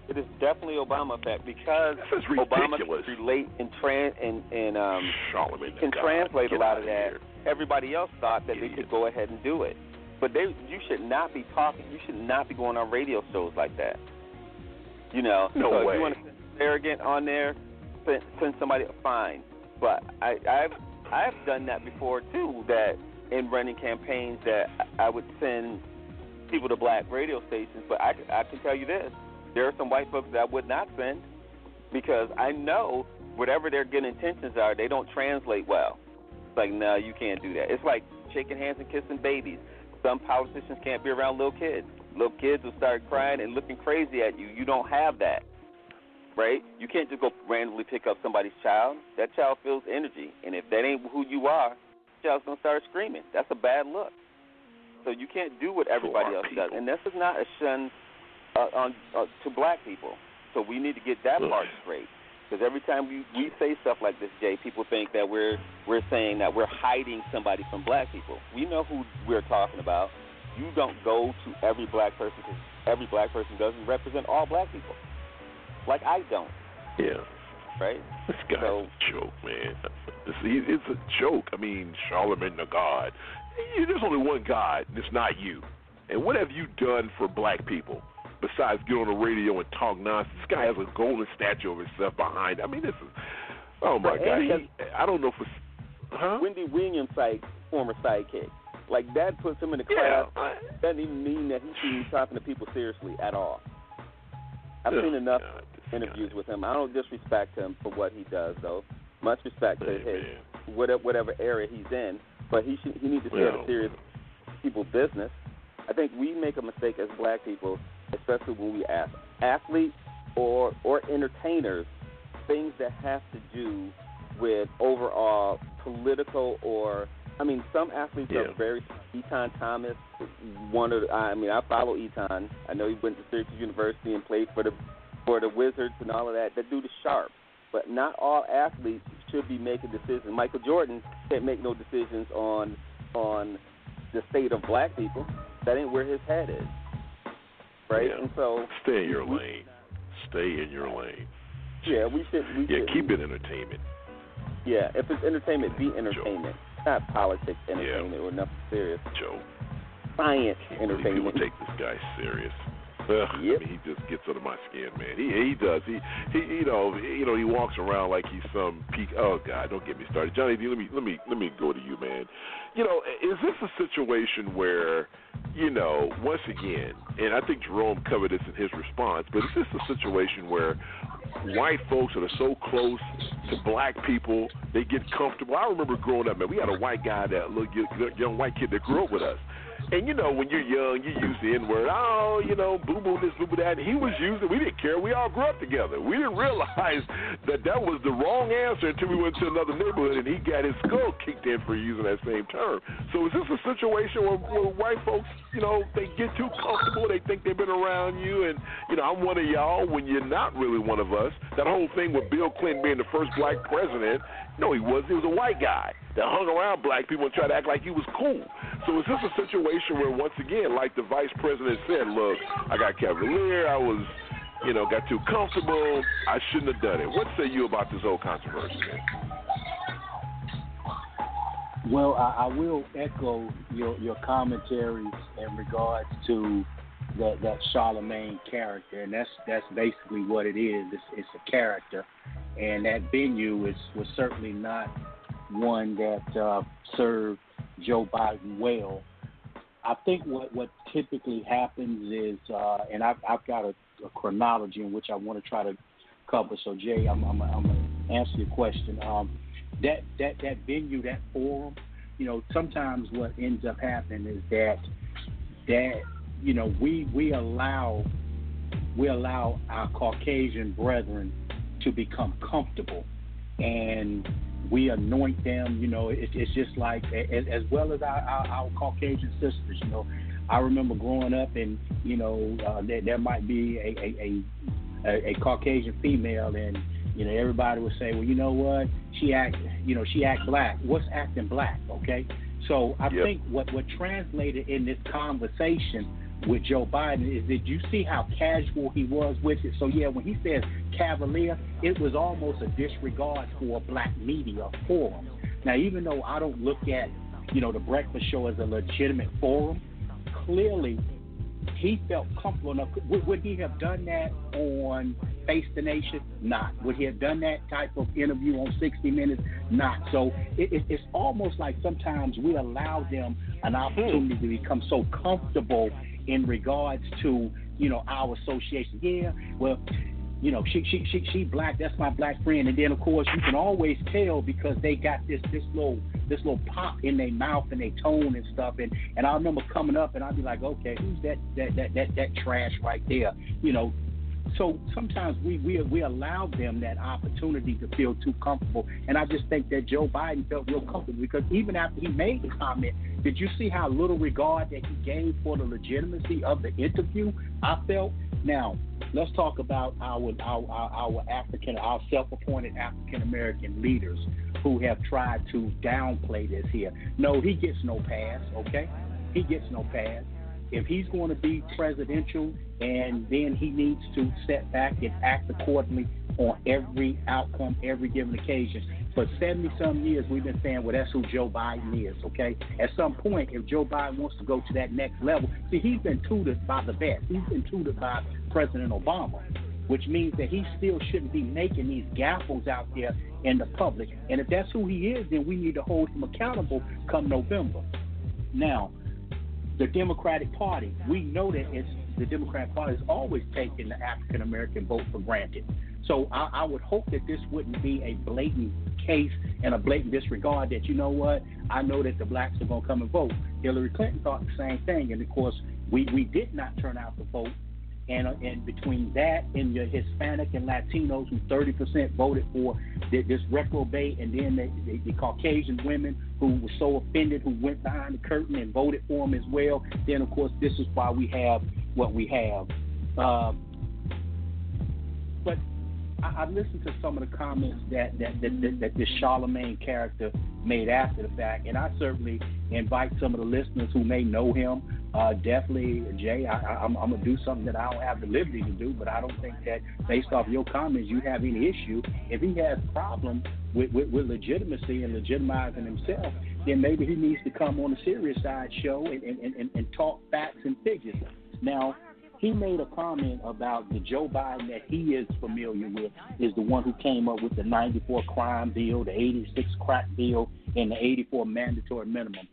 It is definitely Obama effect because Obama can relate and tran and and um Charlamagne can God, translate get a lot of that. Everybody else thought that they could go ahead and do it, but they you should not be talking. You should not be going on radio shows like that. You know, No so way. if you want to send arrogant on there, send, send somebody fine. But I I've I've done that before too. That in running campaigns that I would send people to black radio stations. But I I can tell you this: there are some white folks that I would not send because I know whatever their good intentions are, they don't translate well. It's like, no, you can't do that. It's like shaking hands and kissing babies. Some politicians can't be around little kids. Little kids will start crying and looking crazy at you. You don't have that, right? You can't just go randomly pick up somebody's child. That child feels energy, and if that ain't who you are, the child's gonna start screaming. That's a bad look. So you can't do what everybody else does, and this is not a shun uh, on uh, to black people. So we need to get that part straight. Because every time we, we say stuff like this, Jay, people think that we're we're saying that we're hiding somebody from black people. We know who we're talking about. You don't go to every black person because every black person doesn't represent all black people. Like I don't, Yeah. right? This guy's a joke, man. (laughs) It's, he- it's a joke. I mean, Charlamagne the God. There's only one God, and it's not you. And what have you done for black people besides get on the radio and talk nonsense? This guy has a golden statue of himself behind. I mean, this is. Oh my But God! He, I don't know if it's. Huh? Wendy Williams' like former sidekick. Like that puts him in the class. Doesn't even mean that he should be talking to people seriously at all. I've seen enough interviews with him. I don't disrespect him for what he does, though. Much respect to his whatever, whatever area he's in, but he should he needs to stay out Well. serious people business. I think we make a mistake as black people, especially when we ask athletes or or entertainers things that have to do with overall political or I mean some athletes Yeah. are very Etan Thomas one of the, I mean I follow Etan. I know he went to Syracuse University and played for the for the Wizards and all of that. That dude is sharp. But not all athletes should be making decisions. Michael Jordan can't make no decisions on on the state of black people. That ain't where his head is. Right? Yeah. And so Stay in your lane. Stay in your lane. yeah, we should we Yeah, should, keep it entertainment. Yeah, if it's entertainment, be entertainment. Not politics entertainment or nothing serious. Joe. Science People entertainment. take this guy serious. Ugh, I mean, he just gets under my skin, man. He he does. He he you know you know he walks around like he's some peak. Oh God, don't get me started, Johnny. D, let me let me let me go to you, man. You know, is this a situation where you know once again, and I think Jerome covered this in his response, but is this a situation where white folks that are so close to black people, they get comfortable. I remember growing up, man. We had a white guy that little young white kid that grew up with us. And you know, when you're young, you use the N word. Oh, you know, boo boo this, boo boo that. And he was using. We didn't care. We all grew up together. We didn't realize that that was the wrong answer until we went to another neighborhood and he got his skull kicked in for using that same term. So is this a situation where, where white folks, you know, they get too comfortable? They think they've been around you, and you know, I'm one of y'all when you're not really one of us. That whole thing with Bill Clinton being the first black president. No, he wasn't. He was a white guy that hung around black people and tried to act like he was cool. So is this a situation where, once again, like the vice president said, look, I got cavalier, I was, you know, got too comfortable, I shouldn't have done it. What say you about this whole controversy? Well, I, I will echo your, your commentaries in regards to that that Charlamagne character, and that's that's basically what it is. It's, it's a character, and that venue is was certainly not one that uh, served Joe Biden well. I think what what typically happens is, uh, and I've I've got a, a chronology in which I want to try to cover. So Jay, I'm I'm, I'm gonna answer your question. Um, that that that venue, that forum, you know, sometimes what ends up happening is that that you know we we allow we allow our Caucasian brethren to become comfortable, and we anoint them. You know, it, it's just like as, as well as our, our, our Caucasian sisters. You know, I remember growing up, and you know, uh, there, there might be a a, a a, Caucasian female, and you know, everybody would say, well, you know what, she act, you know, she act black. What's acting black? Okay, so I Yep. think what what translated in this conversation with Joe Biden is that you see how casual he was with it. So yeah, when he says cavalier, it was almost a disregard for black media forums. Now, even though I don't look at you know the Breakfast Show as a legitimate forum, clearly he felt comfortable enough. Would, would he have done that on Face the Nation? Not. Would he have done that type of interview on 60 Minutes? Not. So it, it, it's almost like sometimes we allow them an opportunity hmm. to become so comfortable in regards to you know our association. Yeah, well, you know, she she she she black. That's my black friend. And then of course you can always tell because they got this this little this little pop in their mouth and their tone and stuff. And and I remember coming up and I'd be like, okay, who's that that that that that trash right there? You know, so sometimes we, we we allow them that opportunity to feel too comfortable, and I just think that Joe Biden felt real comfortable because even after he made the comment, did you see how little regard that he gave for the legitimacy of the interview? I felt. Now let's talk about our our our, African, our self-appointed African American leaders who have tried to downplay this here. No, he gets no pass. Okay, he gets no pass if he's going to be presidential and then he needs to step back and act accordingly on every outcome, every given occasion. For 70 some years, we've been saying, well, that's who Joe Biden is, okay? At some point, if Joe Biden wants to go to that next level, see, he's been tutored by the best. He's been tutored by President Obama, which means that he still shouldn't be making these gaffles out there in the public. And if that's who he is, then we need to hold him accountable come November. Now, the Democratic Party, we know that it's the Democratic Party has always taken the African American vote for granted. So I, I, would hope that this wouldn't be a blatant case and a blatant disregard that you know what I know that the blacks are going to come and vote. Hillary Clinton thought the same thing, and of course we we did not turn out to vote and, and between that and your Hispanic and Latinos who 30% voted for this reprobate, and then the, the, the, Caucasian women who were so offended who went behind the curtain and voted for him as well, then of course this is why we have what we have. Uh, but I, I listened to some of the comments that that, that, that, that this Charlamagne character made after the fact, and I certainly invite some of the listeners who may know him uh, definitely, Jay, I, I'm, I'm, gonna do something that I don't have the liberty to do, but I don't think that based off your comments you have any issue. If he has problem with, with, with legitimacy and legitimizing himself, then maybe he needs to come on the serious side show and, and, and, and talk facts and figures. Now, he made a comment about the Joe Biden that he is familiar with is the one who came up with the 94 crime bill, the 86 crack bill, and the 84 mandatory minimum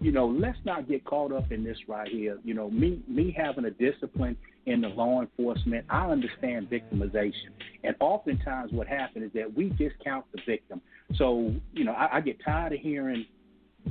you know, let's not get caught up in this right here. You know, me me having a discipline in the law enforcement, I understand victimization, and oftentimes what happens is that we discount the victim. So, you know, I, I get tired of hearing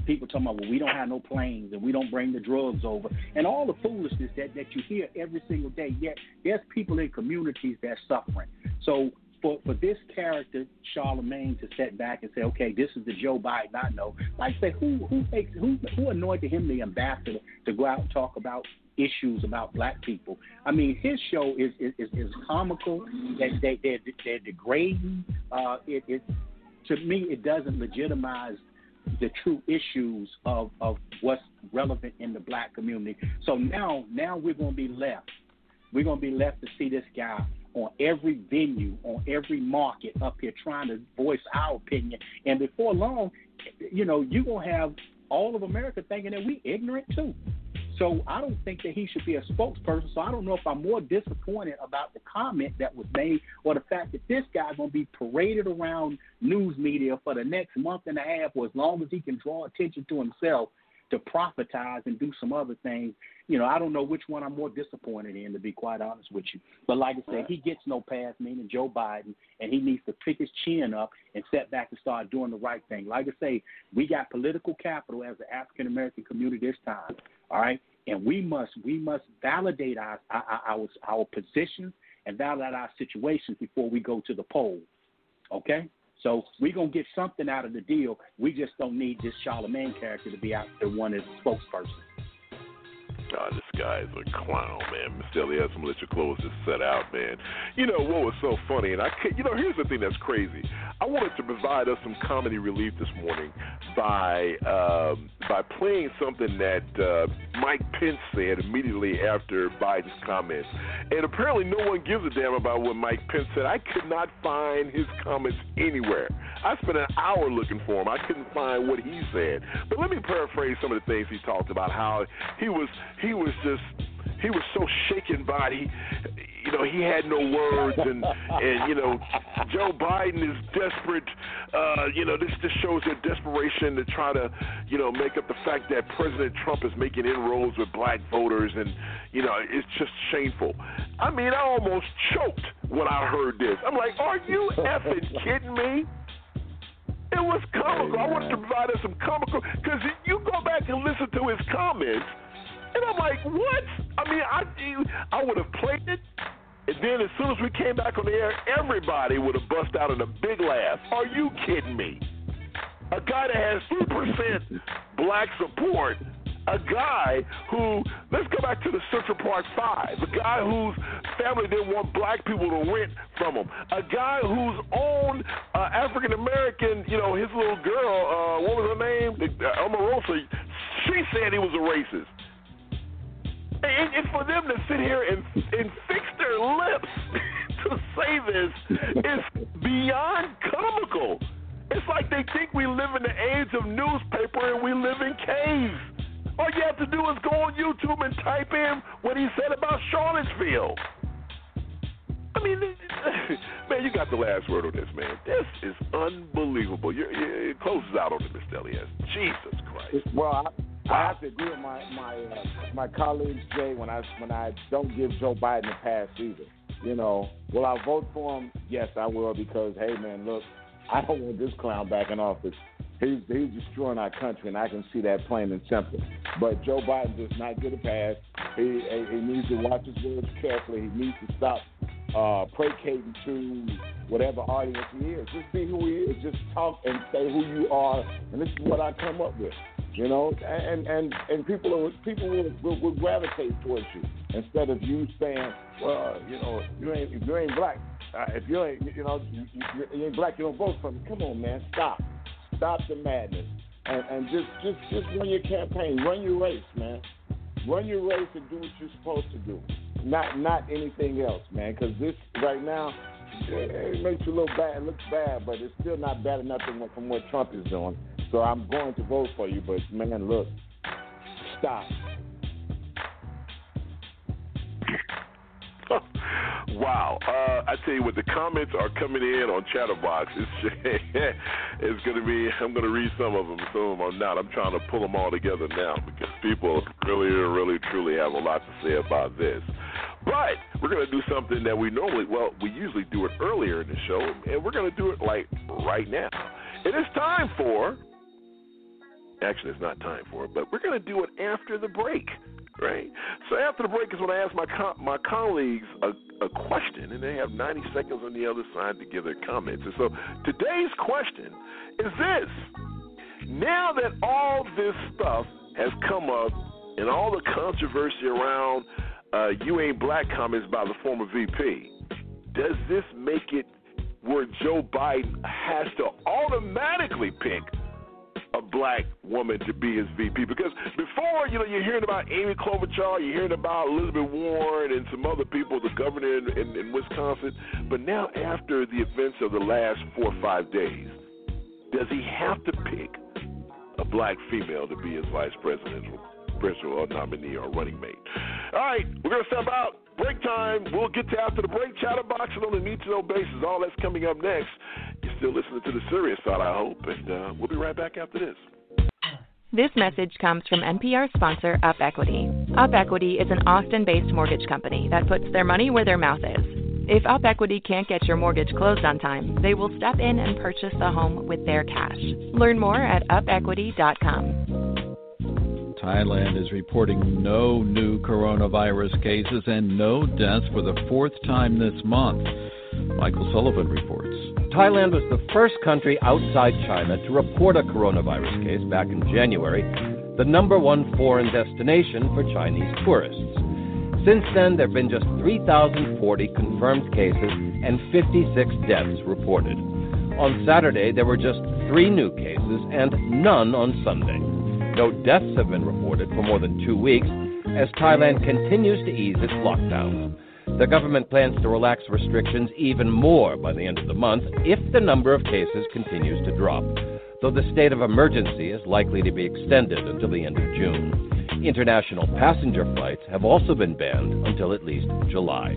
people talking about well we don't have no planes and we don't bring the drugs over and all the foolishness that that you hear every single day yet there's people in communities that's suffering so for for this character Charlamagne to set back and say, okay, this is the Joe Biden I know. Like say, who who makes who who anointed him the ambassador to go out and talk about issues about black people? I mean, his show is is, is, is comical. They they they're, they're degrading. Uh, it, it to me it doesn't legitimize the true issues of of what's relevant in the black community. So now now we're going to be left. We're going to be left to see this guy on every venue, on every market up here trying to voice our opinion. And before long, you know, you're going to have all of America thinking that we ignorant too. So I don't think that he should be a spokesperson. So I don't know if I'm more disappointed about the comment that was made or the fact that this guy's going to be paraded around news media for the next month and a half or as long as he can draw attention to himself to profitize and do some other things. You know, I don't know which one I'm more disappointed in, to be quite honest with you. But like I said, he gets no pass, meaning Joe Biden, and he needs to pick his chin up and step back and start doing the right thing. Like I say, we got political capital as the African American community this time. All right, and we must we must validate our our our, our positions and validate our situations before we go to the polls. Okay. So we're gonna get something out of the deal. We just don't need this Charlamagne character to be out there one as a spokesperson. Guy is a clown, man. Mr. Elias, I'm gonna let your clothes just set out, man. You know what was so funny, and I, you know, here's the thing that's crazy. I wanted to provide us some comedy relief this morning by um, by playing something that uh, Mike Pence said immediately after Biden's comments. And apparently, no one gives a damn about what Mike Pence said. I could not find his comments anywhere. I spent an hour looking for him. I couldn't find what he said. But let me paraphrase some of the things he talked about. How he was he was just he was so shaken by he you know he had no words and and you know Joe Biden is desperate uh you know this just shows their desperation to try to you know make up the fact that President Trump is making inroads with black voters and you know it's just shameful. I mean I almost choked when I heard this. I'm like are you effing kidding me? It was comical. I wanted to provide us some comical because if you go back and listen to his comments and I'm like, what? I mean, I I would have played it, and then as soon as we came back on the air, everybody would have bust out in a big laugh. Are you kidding me? A guy that has three percent black support. A guy who, let's go back to the Central Park Five. A guy whose family didn't want black people to rent from him. A guy whose own uh, African American, you know, his little girl, uh, what was her name? Uh, Omarosa. She said he was a racist. And, and for them to sit here and and fix their lips (laughs) to say this is beyond comical. It's like they think we live in the age of newspaper and we live in caves. All you have to do is go on YouTube and type in what he said about Charlottesville. I mean, (laughs) man, you got the last word on this, man. This is unbelievable. You're, you're, it closes out on it, Mr. Elias. Jesus Christ. Well, I, I have to agree with my my uh, my colleagues, Jay, when I when I don't give Joe Biden a pass either. You know, will I vote for him? Yes, I will because hey, man, look, (laughs) I don't want this clown back in office. He's he's destroying our country, and I can see that plain and simple. But Joe Biden does not get a pass. He he, he needs to watch his words carefully. He needs to stop uh, placating to whatever audience he is. Just be who he is. Just talk and say who you are. And this is what I come up with. You know, and and and people are, people will, will, will gravitate towards you instead of you saying, well, you know, you ain't if you ain't black, uh, if you ain't you know you, you, you ain't black, you don't vote for me. Come on, man, stop, stop the madness, and and just just just run your campaign, run your race, man, run your race and do what you're supposed to do, not not anything else, man, because this right now. It makes you look bad, looks bad, but it's still not bad enough from what Trump is doing. So I'm going to vote for you, but man, look, stop. (laughs) wow. Uh, I tell you what, the comments are coming in on Chatterbox. (laughs) It's, it's going to be, I'm going to read some of them, some of them are not. I'm trying to pull them all together now because people really, really, truly have a lot to say about this. But we're going to do something that we normally, well, we usually do it earlier in the show, and we're going to do it like right now. It is time for Actually, it's not time for it, but we're going to do it after the break, right? So after the break is when I ask my co- my colleagues a, a question, and they have 90 seconds on the other side to give their comments. And so today's question is this: Now that all this stuff has come up, and all the controversy around uh, "You Ain't Black" comments by the former VP, does this make it where Joe Biden has to automatically pick a black woman to be his VP. Because before, you know, you're hearing about Amy Klobuchar, you're hearing about Elizabeth Warren and some other people, the governor in, in, in Wisconsin. But now, after the events of the last four or five days, does he have to pick a black female to be his vice presidential presidential or nominee or running mate? All right, we're going to step out. Break time. We'll get to after the break. Chatterbox on a need to know basis. All that's coming up next. You're still listening to the serious side, I hope, and uh, we'll be right back after this. This message comes from NPR sponsor Up Equity. Up Equity is an Austin based mortgage company that puts their money where their mouth is. If Up Equity can't get your mortgage closed on time, they will step in and purchase the home with their cash. Learn more at upequity.com. Thailand is reporting no new coronavirus cases and no deaths for the fourth time this month. Michael Sullivan reports. Thailand was the first country outside China to report a coronavirus case back in January, the number one foreign destination for Chinese tourists. Since then, there have been just 3,040 confirmed cases and 56 deaths reported. On Saturday, there were just three new cases and none on Sunday. No deaths have been reported for more than two weeks as Thailand continues to ease its lockdowns. The government plans to relax restrictions even more by the end of the month if the number of cases continues to drop, though the state of emergency is likely to be extended until the end of June. International passenger flights have also been banned until at least July.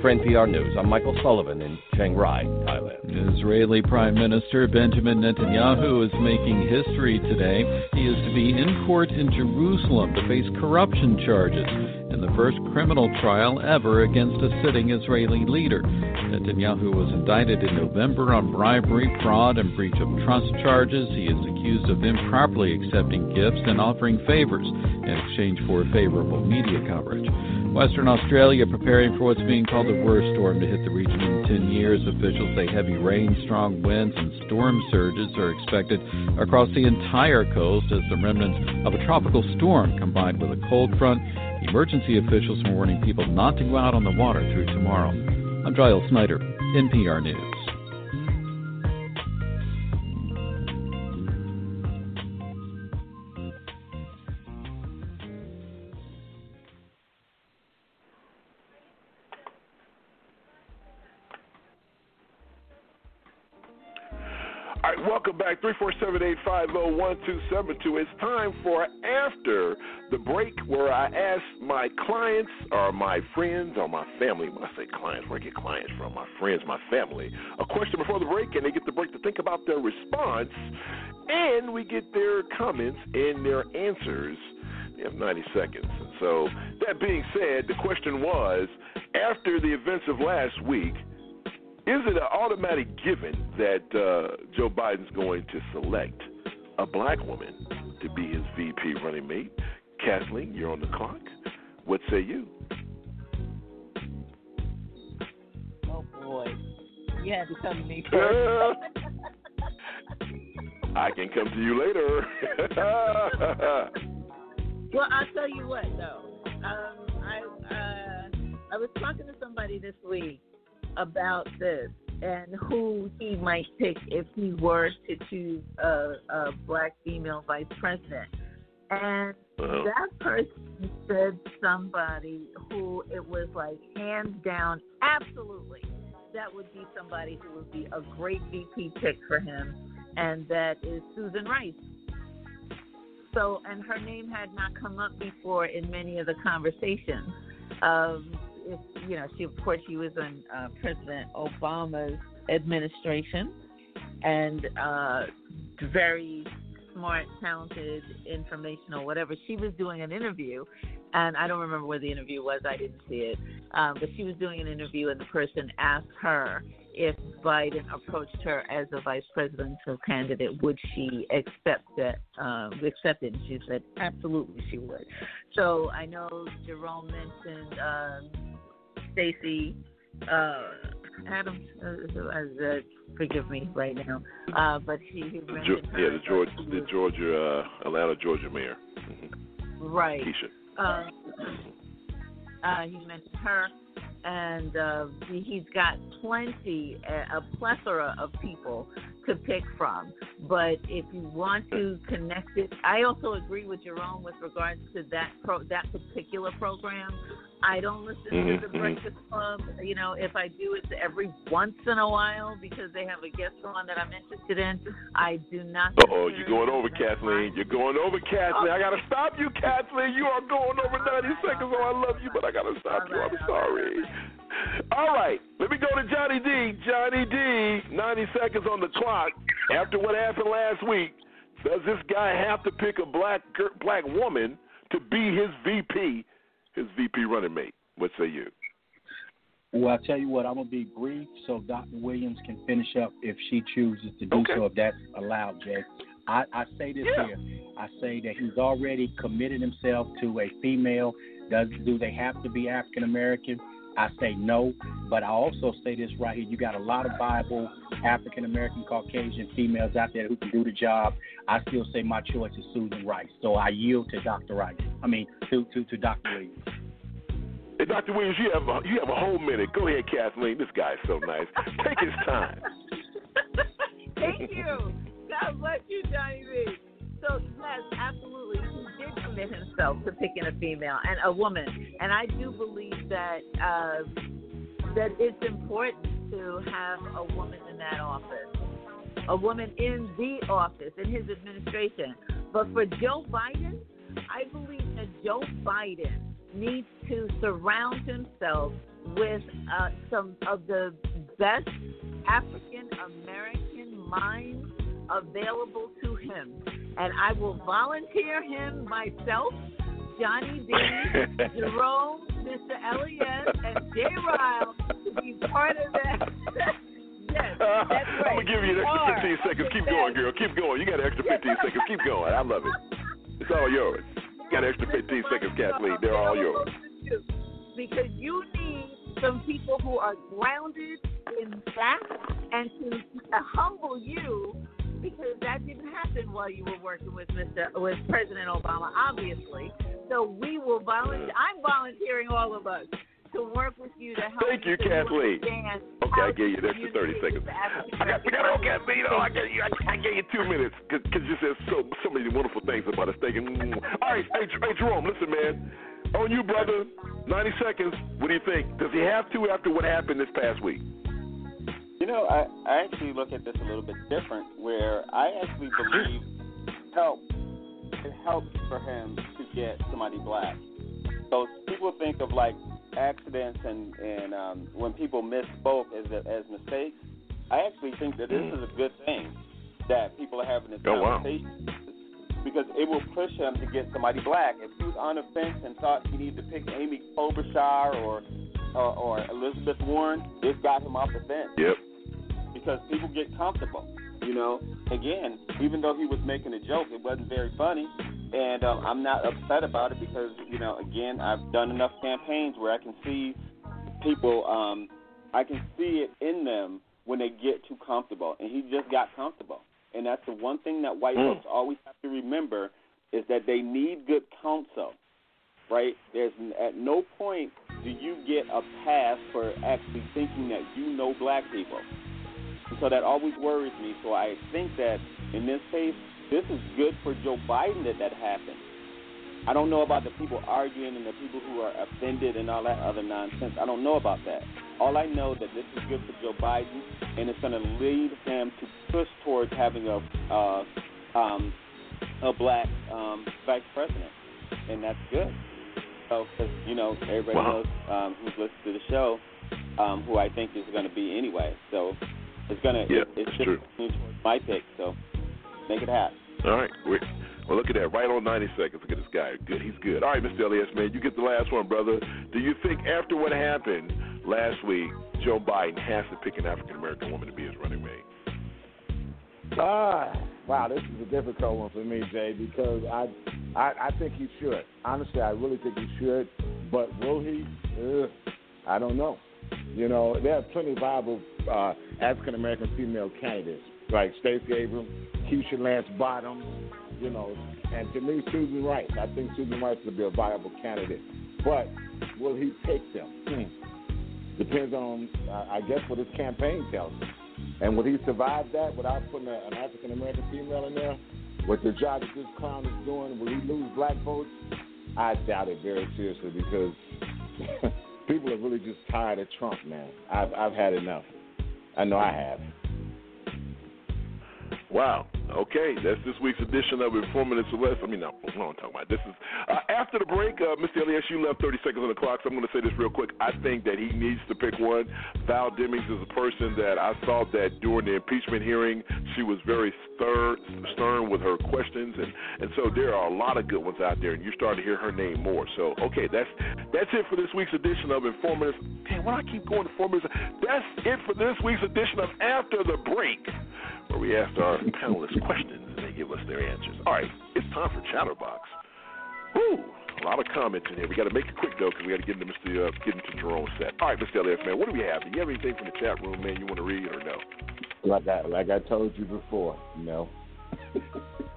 For NPR News, I'm Michael Sullivan in Chiang Rai, Thailand. Israeli Prime Minister Benjamin Netanyahu is making history today. He is to be in court in Jerusalem to face corruption charges in the first criminal trial ever against a sitting Israeli leader. Netanyahu was indicted in November on bribery, fraud, and breach of trust charges. He is accused of improperly accepting gifts and offering favors in exchange for favorable media coverage. Western Australia preparing for what's being called the worst storm to hit the region in 10 years. Officials say heavy rain, strong winds, and storm surges are expected across the entire coast as the remnants of a tropical storm combined with a cold front Emergency officials are warning people not to go out on the water through tomorrow. I'm Giles Snyder, NPR News. All right, welcome back. 347-850-1272. It's time for After the Break where I ask my clients or my friends or my family, when I say clients, where I get clients from, my friends, my family, a question before the break and they get the break to think about their response and we get their comments and their answers. They have 90 seconds. And so, that being said, the question was, after the events of last week, is it an automatic given that uh, Joe Biden's going to select a black woman to be his VP running mate? Kathleen, you're on the clock. What say you? Oh boy, you had to come to me (laughs) first. I can come to you later. (laughs) well, I'll tell you what though. Um, I uh, I was talking to somebody this week about this and who he might pick if he were to choose a, a black female vice president. And that person said somebody who it was like hands down, absolutely, that would be somebody who would be a great VP pick for him, and that is Susan Rice. So, and her name had not come up before in many of the conversations. Um, you know, she of course she was in uh, President Obama's administration, and uh, very smart, talented, informational, whatever. She was doing an interview, and I don't remember where the interview was. I didn't see it, um, but she was doing an interview, and the person asked her if Biden approached her as a vice presidential candidate, would she accept that? Um, accept it? And she said absolutely she would. So I know Jerome mentioned um, Stacey uh, Adams. Uh, uh, forgive me right now, uh, but she he The Ge- mentioned yeah, the Georgia, the Georgia, uh, Atlanta, Georgia mayor, right. Keisha. Um, uh, he mentioned her, and uh, he- he's got plenty, a plethora of people to pick from. But if you want to connect it, I also agree with Jerome with regards to that pro, that particular program. I don't listen Mhm, to the mhm. Breakfast Club. You know, if I do it every once in a while because they have a guest on that I'm interested in, I do not. Uh oh, you're going over, Kathleen. You're going over, Kathleen. I gotta stop you, Kathleen. You are going over 90 seconds. Oh, I love you, but I gotta stop you. I'm sorry. All right, let me go to Johnny D. Johnny D. 90 seconds on the clock. After what happened last week, does this guy have to pick a black black woman to be his VP, his VP running mate? What say you? Well, I tell you what, I'm gonna be brief so Dr. Williams can finish up if she chooses to do Okay. so, if that's allowed, Jay. I, I say this Yeah. here. I say that he's already committed himself to a female. Does do they have to be African American? I say no, but I also say this right here. You got a lot of Bible African American Caucasian females out there who can do the job. I still say my choice is Susan Rice. So I yield to Dr. Rice. I mean to to, to Dr. Williams. Hey, Dr. Williams, you have a, you have a whole minute. Go ahead, Kathleen. This guy's so nice. Take his time. (laughs) Thank you. God bless you, Johnny B. So yes, absolutely, commit himself to picking a female and a woman, and I do believe that uh, that it's important to have a woman in that office, a woman in the office in his administration. But for Joe Biden, I believe that Joe Biden needs to surround himself with uh, some of the best African American minds available to him. And I will volunteer him myself, Johnny D, (laughs) Jerome, Mr. Elias, and Jay Ryle to be part of that. (laughs) yes, (laughs) that's right. I'm gonna give you an extra 15 seconds. Keep going, girl. Keep going. You got an extra 15 seconds. Keep going. I love it. It's all yours. You got an extra 15 seconds, Kathleen. They're all yours. Because you need some people who are grounded in fact and to humble you because that didn't happen while you were working with Mr. with President Obama, obviously. So we will volunteer. I'm volunteering all of us to work with you to help. Thank you, Kathleen. Okay, I gave you extra use 30 seconds. I got, we got okay, Kathleen. I gave you, I, I gave you two minutes because you said so so many wonderful things about us. Thinking, mm. all right, hey, hey, Jerome, listen, man. On you, brother. 90 seconds. What do you think? Does he have to after what happened this past week? You know, I, I actually look at this a little bit different, where I actually believe help it helps for him to get somebody black. So people think of like accidents and and um, when people misspoke as as mistakes. I actually think that this is a good thing that people are having this Oh, wow. conversation because it will push him to get somebody black. If he was on the fence and thought he needed to pick Amy Klobuchar or or, or Elizabeth Warren, this got him off the fence Yep. Because people get comfortable. You know, again, even though he was making a joke, it wasn't very funny, and um, I'm not upset about it because you know, again, I've done enough campaigns where I can see people, um, I can see it in them when they get too comfortable, and he just got comfortable, and that's the one thing that white Mm. folks always have to remember is that they need good counsel, right? There's at no point do you get a pass for actually thinking that you know black people. And so that always worries me. So I think that in this case, this is good for Joe Biden that that happened. I don't know about the people arguing and the people who are offended and all that other nonsense. I don't know about that. All I know that this is good for Joe Biden, and it's going to lead him to push towards having a uh, um, a black um, vice president, and that's good. So, because you know everybody Wow. knows um, who's listened to the show, um, who I think is going to be anyway. So it's going to Yeah, it, it's just true. my pick. So make it happen. All right. We're, well, look at that. Right on 90 seconds. Look at this guy. Good. He's good. All right, Mr. Elias, man. You get the last one, brother. Do you think after what happened last week, Joe Biden has to pick an African American woman to be his running mate? Ah, wow, this is a difficult one for me, Jay, because I, I, I think he should. Honestly, I really think he should. But will he? Ugh, I don't know. You know, there are plenty of viable uh, African American female candidates, like Stacey Abrams, Keisha Lance Bottoms, you know, and to me, Susan Rice. I think Susan Rice would be a viable candidate. But will he take them? Hmm. Depends on, I I guess, what his campaign tells him. And would he survive that without putting a, an African American female in there? With the job that this clown is doing, will he lose black votes? I doubt it very seriously because (laughs) people are really just tired of Trump, man. I've I've had enough. I know I have. Wow. Okay, that's this week's edition of Informative Celeste. I mean, no, what am I talking about? This is uh, after the break. Uh, Mr. Elias, you left 30 seconds on the clock, so I'm going to say this real quick. I think that he needs to pick one. Val Demings is a person that I saw that during the impeachment hearing, she was very stern, stern with her questions, and and so there are a lot of good ones out there, and you're starting to hear her name more. So okay, that's that's it for this week's edition of Informative. Man, why do I keep going to Informative? That's it for this week's edition of After the Break where we asked our panelists questions and they give us their answers. All right, it's time for Chatterbox. Woo! A lot of comments in here. We got to make it quick though, because we got to get into Mr. Uh, get into Jerome's set. All right, Mr. Elias, man, what do we have? Do you have anything from the chat room, man? You want to read or no? Like I like I told you before, know.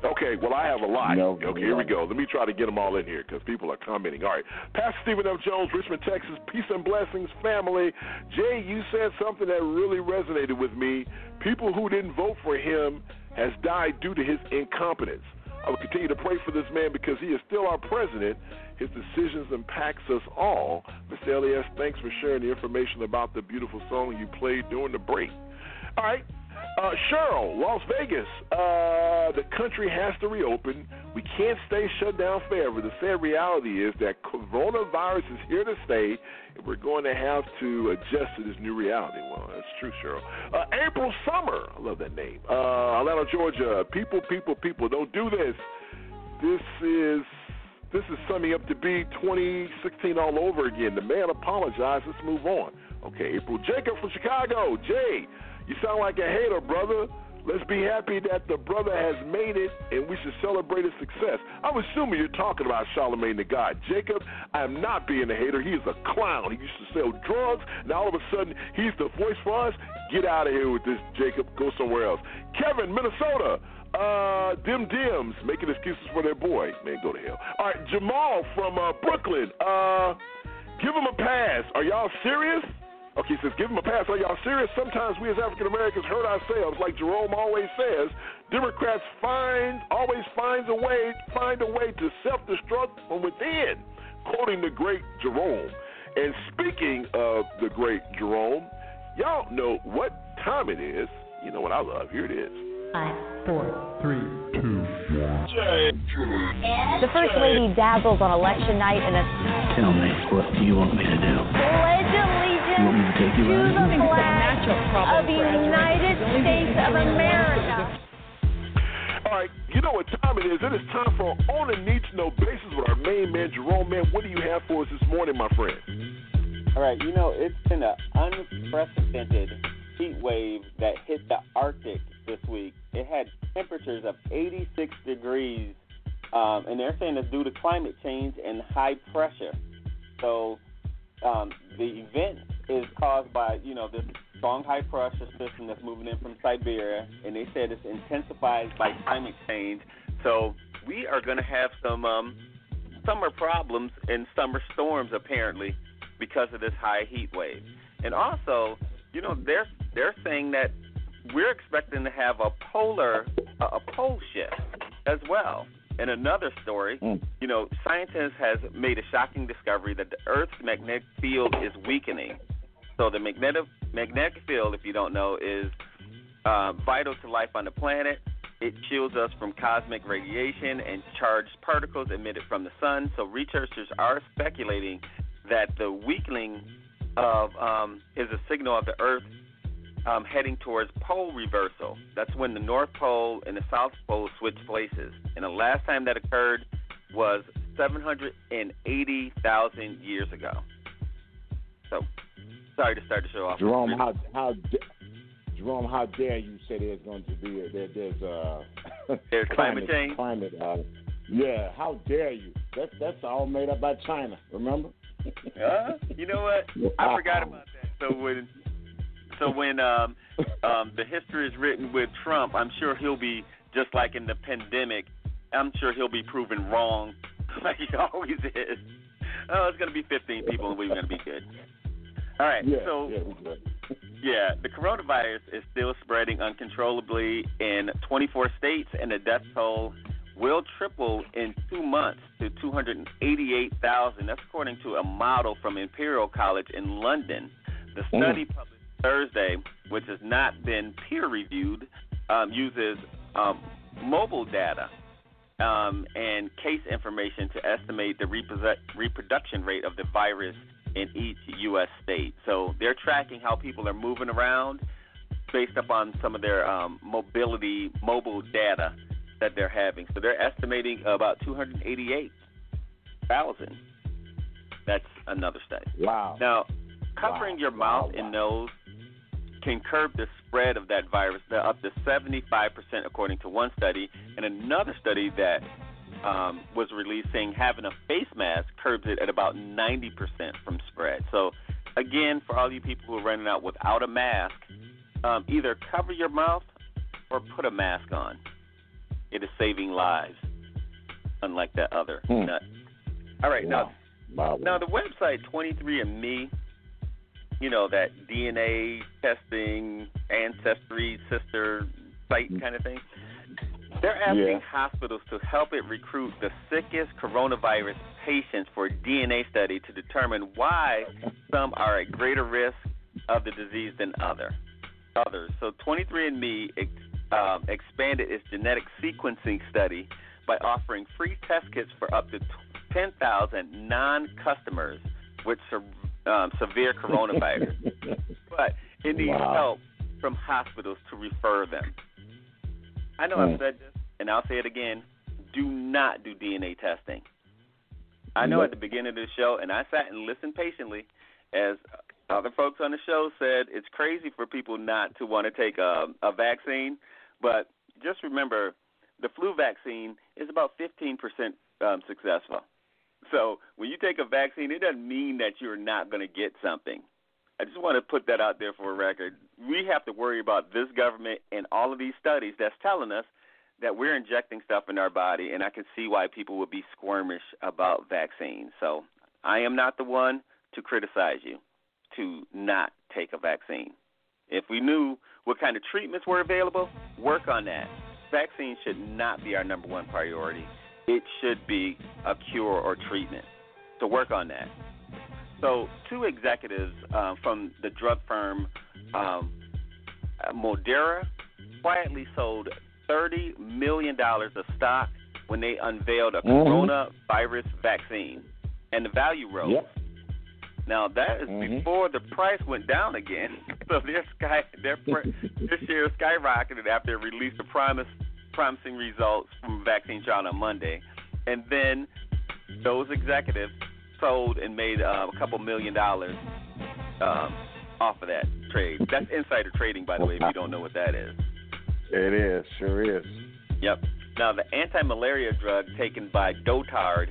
Okay, well, I have a lot. No, okay, here we go. Let me try to get them all in here because people are commenting. All right. Pastor Stephen F. Jones, Richmond, Texas. Peace and blessings, family. Jay, you said something that really resonated with me. People who didn't vote for him has died due to his incompetence. I will continue to pray for this man because he is still our president. His decisions impacts us all. Mr. Elias, thanks for sharing the information about the beautiful song you played during the break. All right. Uh, Cheryl, Las Vegas. Uh, the country has to reopen. We can't stay shut down forever. The sad reality is that coronavirus is here to stay, and we're going to have to adjust to this new reality. Well, that's true, Cheryl. Uh, April Summer. I love that name. Uh, Atlanta, Georgia. People, people, people, don't do this. This is this is summing up to be 2016 all over again. The man apologized. Let's move on. Okay, April Jacob from Chicago. Jay, you sound like a hater, brother. Let's be happy that the brother has made it, and we should celebrate his success. I'm assuming you're talking about Charlamagne the God. Jacob, I am not being a hater. He is a clown. He used to sell drugs. Now all of a sudden, he's the voice for us. Get out of here with this, Jacob. Go somewhere else. Kevin, Minnesota. Uh, Dim Dims making excuses for their boy. Man, go to hell. All right, Jamal from uh, Brooklyn. Uh, give him a pass. Are y'all serious? Okay, says, give him a pass. Are y'all serious? Sometimes we as African Americans hurt ourselves, like Jerome always says. Democrats find always finds a way find a way to self-destruct from within, quoting the great Jerome. And speaking of the great Jerome, y'all know what time it is. You know what I love. Here it is. Five, four, three, two, one. The First Lady dazzles on election night in a Tell me, what do you want me to do? pledge allegiance You want me to take you to the flag of the United States of America. All right, you know what time it is. It is time for On a Need to Know basis with our main man, Jerome. Man, what do you have for us this morning, my friend? All right, you know, it's been an unprecedented heat wave that hit the Arctic this week. It had temperatures of 86 degrees, um, and they're saying it's due to climate change and high pressure. So um, the event is caused by, you know, this strong high pressure system that's moving in from Siberia, and they said it's intensified by climate change. So we are going to have some um, summer problems and summer storms apparently because of this high heat wave. And also, you know, they're they're saying that we're expecting to have a polar a, a pole shift as well. In another story, you know, scientists has made a shocking discovery that the Earth's magnetic field is weakening. So the magnetic magnetic field, if you don't know, is uh, vital to life on the planet. It shields us from cosmic radiation and charged particles emitted from the sun. So researchers are speculating that the weakening of um, is a signal of the Earth um, heading towards pole reversal. That's when the North Pole and the South Pole switch places. And the last time that occurred was 780,000 years ago. So, sorry to start the show off. Jerome, how how Jerome, how dare you say there's going to be a, there, there's uh (laughs) There's climate change? Climate, uh, yeah, how dare you? That's that's all made up by China. Remember? Uh, you know what? I forgot (laughs) about that. So when so when um um the history is written with Trump, I'm sure he'll be just like in the pandemic. I'm sure he'll be proven wrong, (laughs) like he always is. Oh, it's gonna be 15 people, and we're gonna be good. All right. Yeah, so yeah, yeah, the coronavirus is still spreading uncontrollably in 24 states, and the death toll will triple in two months to 288,000. That's according to a model from Imperial College in London. The study published Thursday, which has not been peer reviewed, um, uses um, mobile data um, and case information to estimate the reprodu- reproduction rate of the virus in each U.S. state. So they're tracking how people are moving around based upon some of their um, mobility, mobile data that they're having. So they're estimating about 288,000. That's another study. Wow. Now, covering Wow. your mouth Wow, and nose can curb the spread of that virus to up to 75%, according to one study, and another study that um, was released saying having a face mask curbs it at about 90% from spread. So, again, for all you people who are running out without a mask, um, either cover your mouth or put a mask on. It is saving lives, unlike that other Hmm. nut. All right, now Wow. now the website 23andMe, you know that DNA testing, ancestry, sister site kind of thing. They're asking Yeah. hospitals to help it recruit the sickest coronavirus patients for a DNA study to determine why some are at greater risk of the disease than other others. So 23andMe ex, um, expanded its genetic sequencing study by offering free test kits for up to 10,000 non-customers with se- um, severe coronavirus. (laughs) but it needs Wow. help from hospitals to refer them. I know Hmm. I've said this, and I'll say it again. Do not do DNA testing. I know at the beginning of the show, and I sat and listened patiently as other folks on the show said it's crazy for people not to want to take a, a vaccine. But just remember, the flu vaccine is about 15% um, successful. So when you take a vaccine, it doesn't mean that you're not going to get something. I just want to put that out there for a record. We have to worry about this government and all of these studies that's telling us that we're injecting stuff in our body, and I can see why people would be squirmish about vaccines. So I am not the one to criticize you to not take a vaccine. If we knew what kind of treatments were available, work on that. Vaccines should not be our number one priority. It should be a cure or treatment. So work on that. So, two executives uh, from the drug firm um, Moderna quietly sold $30 million of stock when they unveiled a Mhm. coronavirus vaccine, and the value rose. Yep. Now that is Mhm. before the price went down again. (laughs) So their sky their their shares skyrocketed after it released the promise promising results from vaccine trial on Monday, and then those executives sold and made uh, a couple million dollars um, off of that trade. That's insider trading, by the way, if you don't know what that is. It is, sure is. Yep. Now the anti-malaria drug taken by Dotard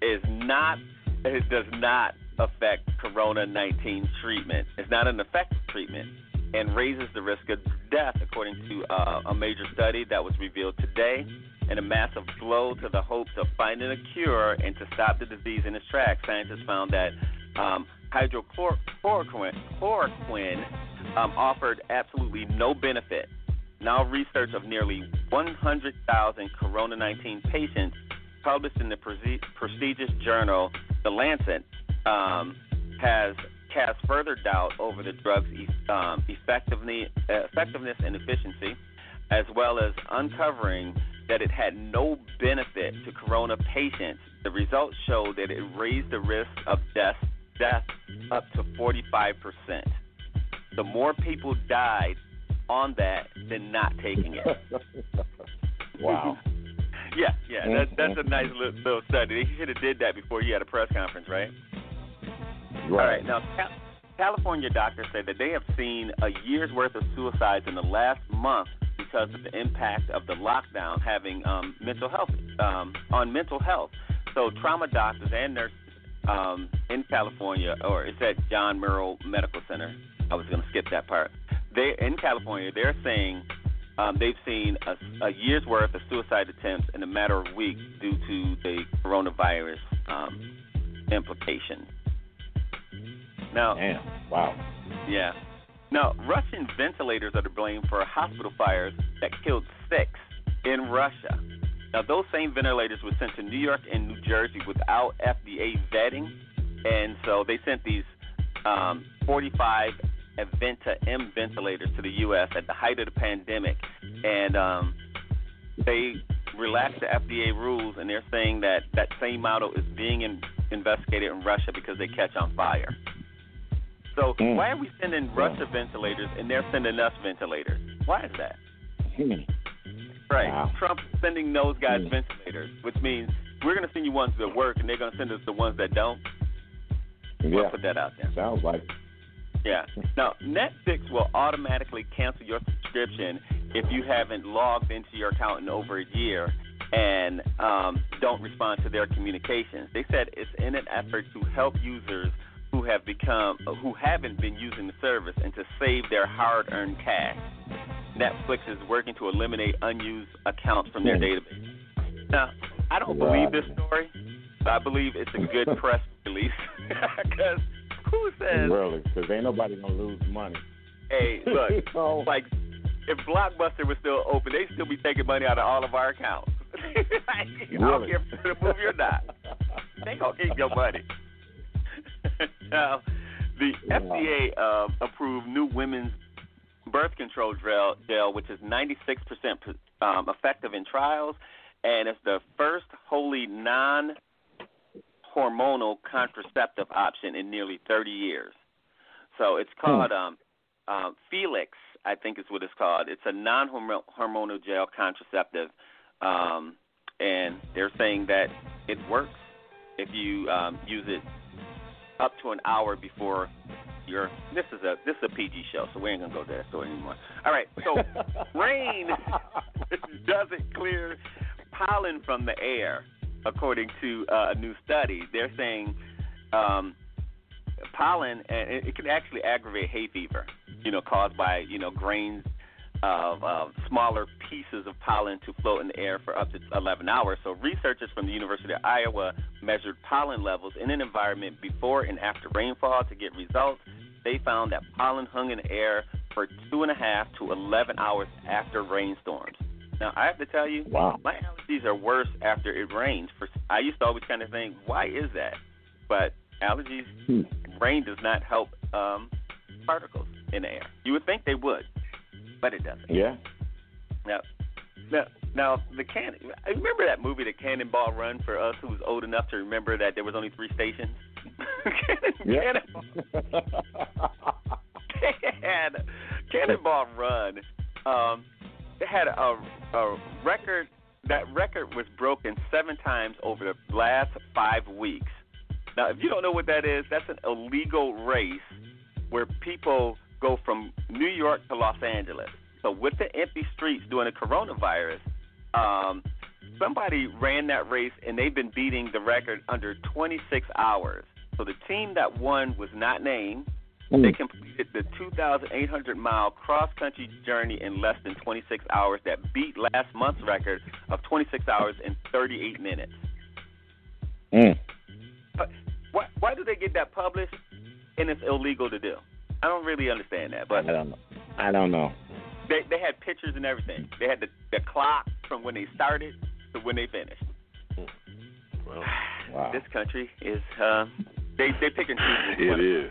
is not. It does not affect Corona 19 treatment. It's not an effective treatment and raises the risk of death, according to uh, a major study that was revealed today. In a massive blow to the hopes of finding a cure and to stop the disease in its tracks, scientists found that um, hydrochloroquine chloroquine, um, offered absolutely no benefit. Now, research of nearly 100,000 Corona 19 patients published in the prestigious journal The Lancet um, has cast further doubt over the drug's um, effectiveness, and efficiency, as well as uncovering that it had no benefit to corona patients. The results showed that it raised the risk of death, death up to 45%. The more people died on that than not taking it. (laughs) wow. (laughs) Yeah, yeah, that, that's a nice little, little study. They should have did that before you had a press conference, right? All right. Now, Cal- California doctors say that they have seen a year's worth of suicides in the last month because of the impact of the lockdown having um, mental health um, on mental health. So, trauma doctors and nurses um, in California, or it's at John Muir Medical Center. I was going to skip that part. They in California, they're saying um, they've seen a, a year's worth of suicide attempts in a matter of weeks due to the coronavirus um, implications. Now, Damn. Wow. yeah. Now, Russian ventilators are to blame for hospital fires that killed six in Russia. Now, those same ventilators were sent to New York and New Jersey without FDA vetting, and so they sent these um, 45 Aventa M ventilators to the U.S. at the height of the pandemic, and um, they relaxed the FDA rules, and they're saying that that same model is being in, investigated in Russia because they catch on fire. So Mm. why are we sending Russia ventilators and they're sending us ventilators? Why is that? Hmm. Right. Wow. Trump sending those guys Mm. ventilators, which means we're going to send you ones that work and they're going to send us the ones that don't. We'll Yeah. put that out there. Sounds like. Yeah. Now, Netflix will automatically cancel your subscription if you haven't logged into your account in over a year and um, don't respond to their communications. They said it's in an effort to help users who have become who haven't been using the service and to save their hard-earned cash. Netflix is working to eliminate unused accounts from their Hmm. database. Now, I don't believe this story, but I believe it's a good (laughs) press release (laughs) because who says Really, because ain't nobody gonna lose money. Hey, look, (laughs) Oh. like if Blockbuster was still open, they'd still be taking money out of all of our accounts. I don't care if you're in a movie or not. They gonna keep your money. (laughs) now, the FDA uh, approved new women's birth control gel, gel which is 96% um, effective in trials, and it's the first wholly non hormonal contraceptive option in nearly 30 years. So it's called hmm. um, um, Felix, I think is what it's called. It's a non hormonal gel contraceptive, um, and they're saying that it works if you um, use it up to an hour before your. This is a this is a PG show, so we ain't gonna go to that story anymore. All right, so (laughs) rain (laughs) doesn't clear pollen from the air, according to uh, a new study. They're saying um, pollen, and it, it can actually aggravate hay fever. You know, caused by you know grains of uh, smaller pieces of pollen to float in the air for up to 11 hours. So, researchers from the University of Iowa measured pollen levels in an environment before and after rainfall to get results. They found that pollen hung in the air for two and a half to 11 hours after rainstorms. Now, I have to tell you, wow. my allergies are worse after it rains. For I used to always kind of think, why is that? But allergies, hmm. rain does not help um, particles in the air. You would think they would, but it doesn't. Yeah. Now, now, now the can. I remember that movie, The Cannonball Run, for us who was old enough to remember that there was only three stations. (laughs) yeah. Cannonball. Can, Cannonball Run. Um, it had a, a record. That record was broken seven times over the last five weeks. Now, if you don't know what that is, that's an illegal race where people go from New York to Los Angeles. So with the empty streets during the coronavirus, um, somebody ran that race and they've been beating the record under 26 hours. So the team that won was not named. Mm. They completed the 2,800 mile cross country journey in less than 26 hours that beat last month's record of 26 hours and 38 minutes. Mm. But why, why do they get that published and it's illegal to do? I don't really understand that, but I don't know. I don't know. They they had pictures and everything. They had the the clock from when they started to when they finished. Well, (sighs) wow. This country is uh, they they pick and choose. It is.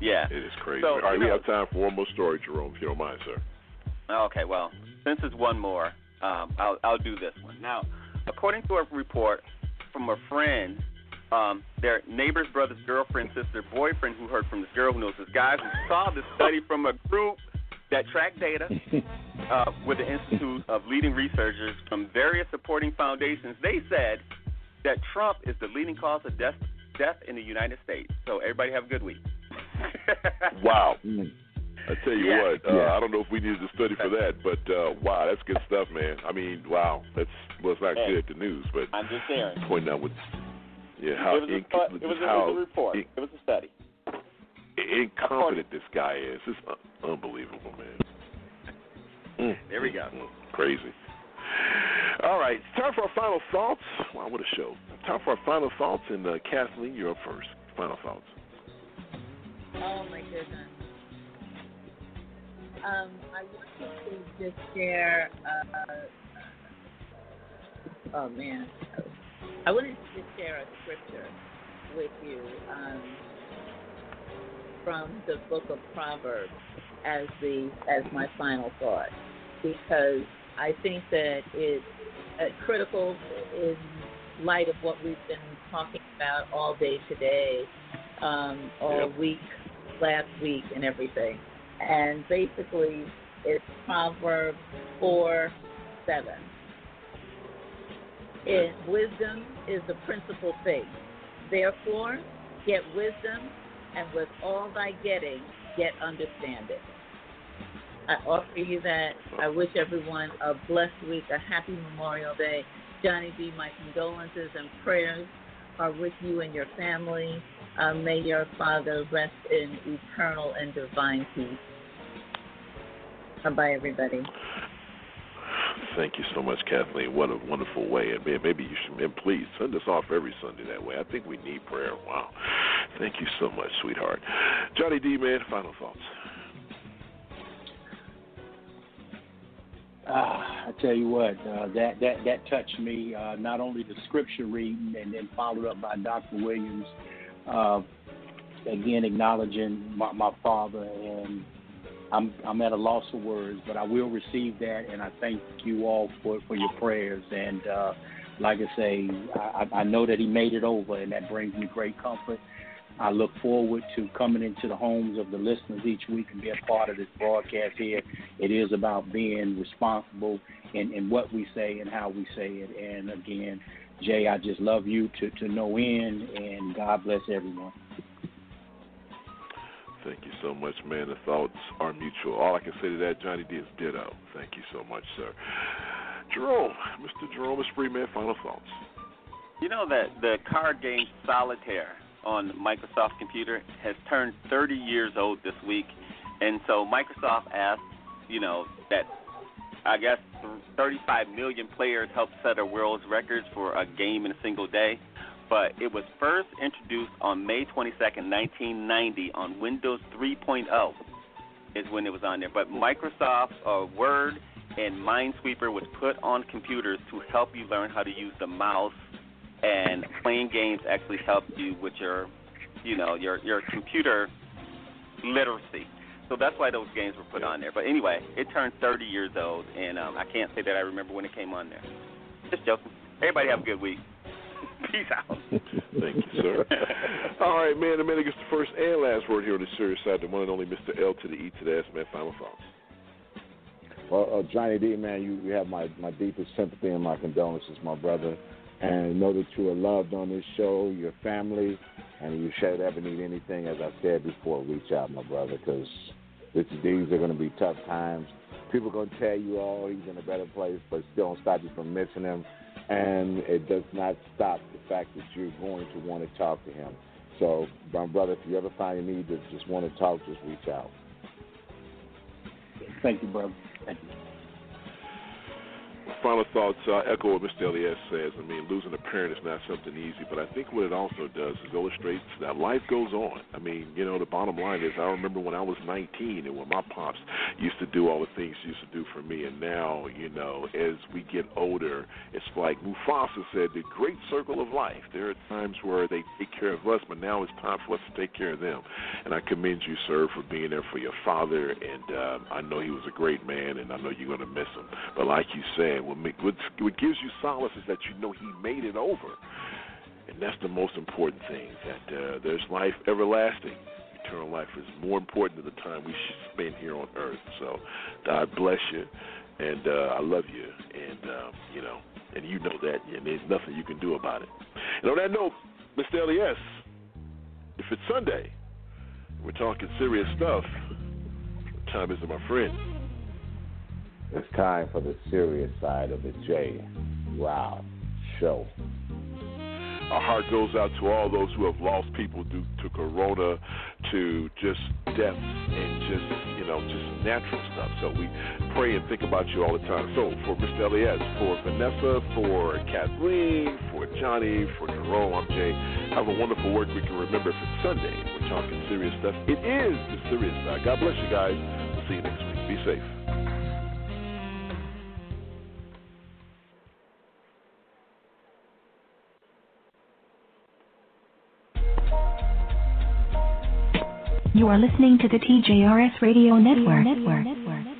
Yeah. It is crazy. So, All right, you we know, have time for one more story, Jerome, if you don't mind, sir. Okay, well, since it's one more, um, I'll I'll do this one. Now, according to a report from a friend um, their neighbor's brother's girlfriend, sister, boyfriend who heard from this girl who knows this guy who saw this study from a group that tracked data (laughs) uh, with the Institute of Leading Researchers from various supporting foundations. They said that Trump is the leading cause of death, death in the United States. So everybody have a good week. (laughs) wow. I tell you Yeah. what, uh, Yeah. I don't know if we needed to study for that, but uh, wow, that's good stuff, man. I mean, wow, that's well, it's not Hey. good the news, but I'm just sharing. pointing out what, yeah, how it was, a, inc- stu- it was, a, it was a report. in- It was a study. incompetent this guy is. It's un- unbelievable, man. Mm, There we go. mm, crazy. All right, it's time for our final thoughts. Wow, what a show! Time for our final thoughts, and uh, Kathleen, you're up first. Final thoughts. Oh my goodness. Um, I wanted to just share. Uh, oh man, I wanted to just share a scripture with you um, from the book of Proverbs as the as my final thought, because I think that it's uh, critical in light of what we've been talking about all day today, um, all week, last week, and everything. And basically, it's Proverbs 4 7. It, wisdom is the principal thing. Therefore, get wisdom, and with all thy getting, get understanding. I offer you that. I wish everyone a blessed week, a happy Memorial Day. Johnny B, my condolences and prayers are with you and your family. Uh, may your father rest in eternal and divine peace. Bye bye, everybody. Thank you so much, Kathleen. What a wonderful way. And man, maybe you should, and please send us off every Sunday that way. I think we need prayer. Wow. Thank you so much, sweetheart. Johnny D, man, final thoughts. Uh, I tell you what, uh, that that that touched me. Uh, not only the scripture reading, and then followed up by Dr. Williams, uh, again acknowledging my, my father, and I'm I'm at a loss of words, but I will receive that, and I thank you all for for your prayers. And uh, like I say, I, I know that he made it over, and that brings me great comfort. I look forward to coming into the homes of the listeners each week and being part of this broadcast here. It is about being responsible in, in what we say and how we say it. And again, Jay, I just love you to, to no end, and God bless everyone. Thank you so much, man. The thoughts are mutual. All I can say to that, Johnny D, is ditto. Thank you so much, sir. Jerome, Mr. Jerome Esprit, man, final thoughts. You know that the card game Solitaire on Microsoft computer has turned 30 years old this week, and so Microsoft asked, you know, that I guess 35 million players helped set a world's records for a game in a single day. But it was first introduced on May 22nd, 1990, on Windows 3.0, is when it was on there. But Microsoft uh, Word and Minesweeper was put on computers to help you learn how to use the mouse and playing games actually helped you with your, you know, your your computer literacy. So that's why those games were put on there. But anyway, it turned 30 years old, and um, I can't say that I remember when it came on there. Just joking. Everybody have a good week. (laughs) Peace out. Thank you, sir. (laughs) All right, man. The man gets the first and last word here on the serious side. The one and only Mr. L to the E to the S, man. Final thoughts. Well, uh, Johnny D, man, you, you have my, my deepest sympathy and my condolences, my brother and know that you are loved on this show, your family, and you should ever need anything, as I said before, reach out, my brother, because these are going to be tough times. People are going to tell you, oh, he's in a better place, but still don't stop you from missing him. And it does not stop the fact that you're going to want to talk to him. So, my brother, if you ever find a need to just want to talk, just reach out. Thank you, brother. Thank you final thoughts uh, echo what Mr. Elias says. I mean, losing a parent is not something easy, but I think what it also does is illustrates that life goes on. I mean, you know, the bottom line is I remember when I was 19 and when my pops used to do all the things he used to do for me, and now, you know, as we get older, it's like Mufasa said, the great circle of life. There are times where they take care of us, but now it's time for us to take care of them. And I commend you, sir, for being there for your father, and uh, I know he was a great man, and I know you're going to miss him. But like you said, what, what, what gives you solace is that you know He made it over, and that's the most important thing. That uh, there's life everlasting. Eternal life is more important than the time we spend here on earth. So, God bless you, and uh, I love you, and um, you know, and you know that, and there's nothing you can do about it. And on that note, Mr. Elias, if it's Sunday, we're talking serious stuff. Time is my friend? It's time for the serious side of the J. Wow show. Our heart goes out to all those who have lost people due to corona, to just death and just you know just natural stuff. So we pray and think about you all the time. So for Mr. Elias, for Vanessa, for Kathleen, for Johnny, for Jerome, I'm Jay. Have a wonderful work week. And remember, if it's Sunday, we're talking serious stuff. It is the serious side. God bless you guys. We'll see you next week. Be safe. You are listening to the TJRS Radio Network. Network.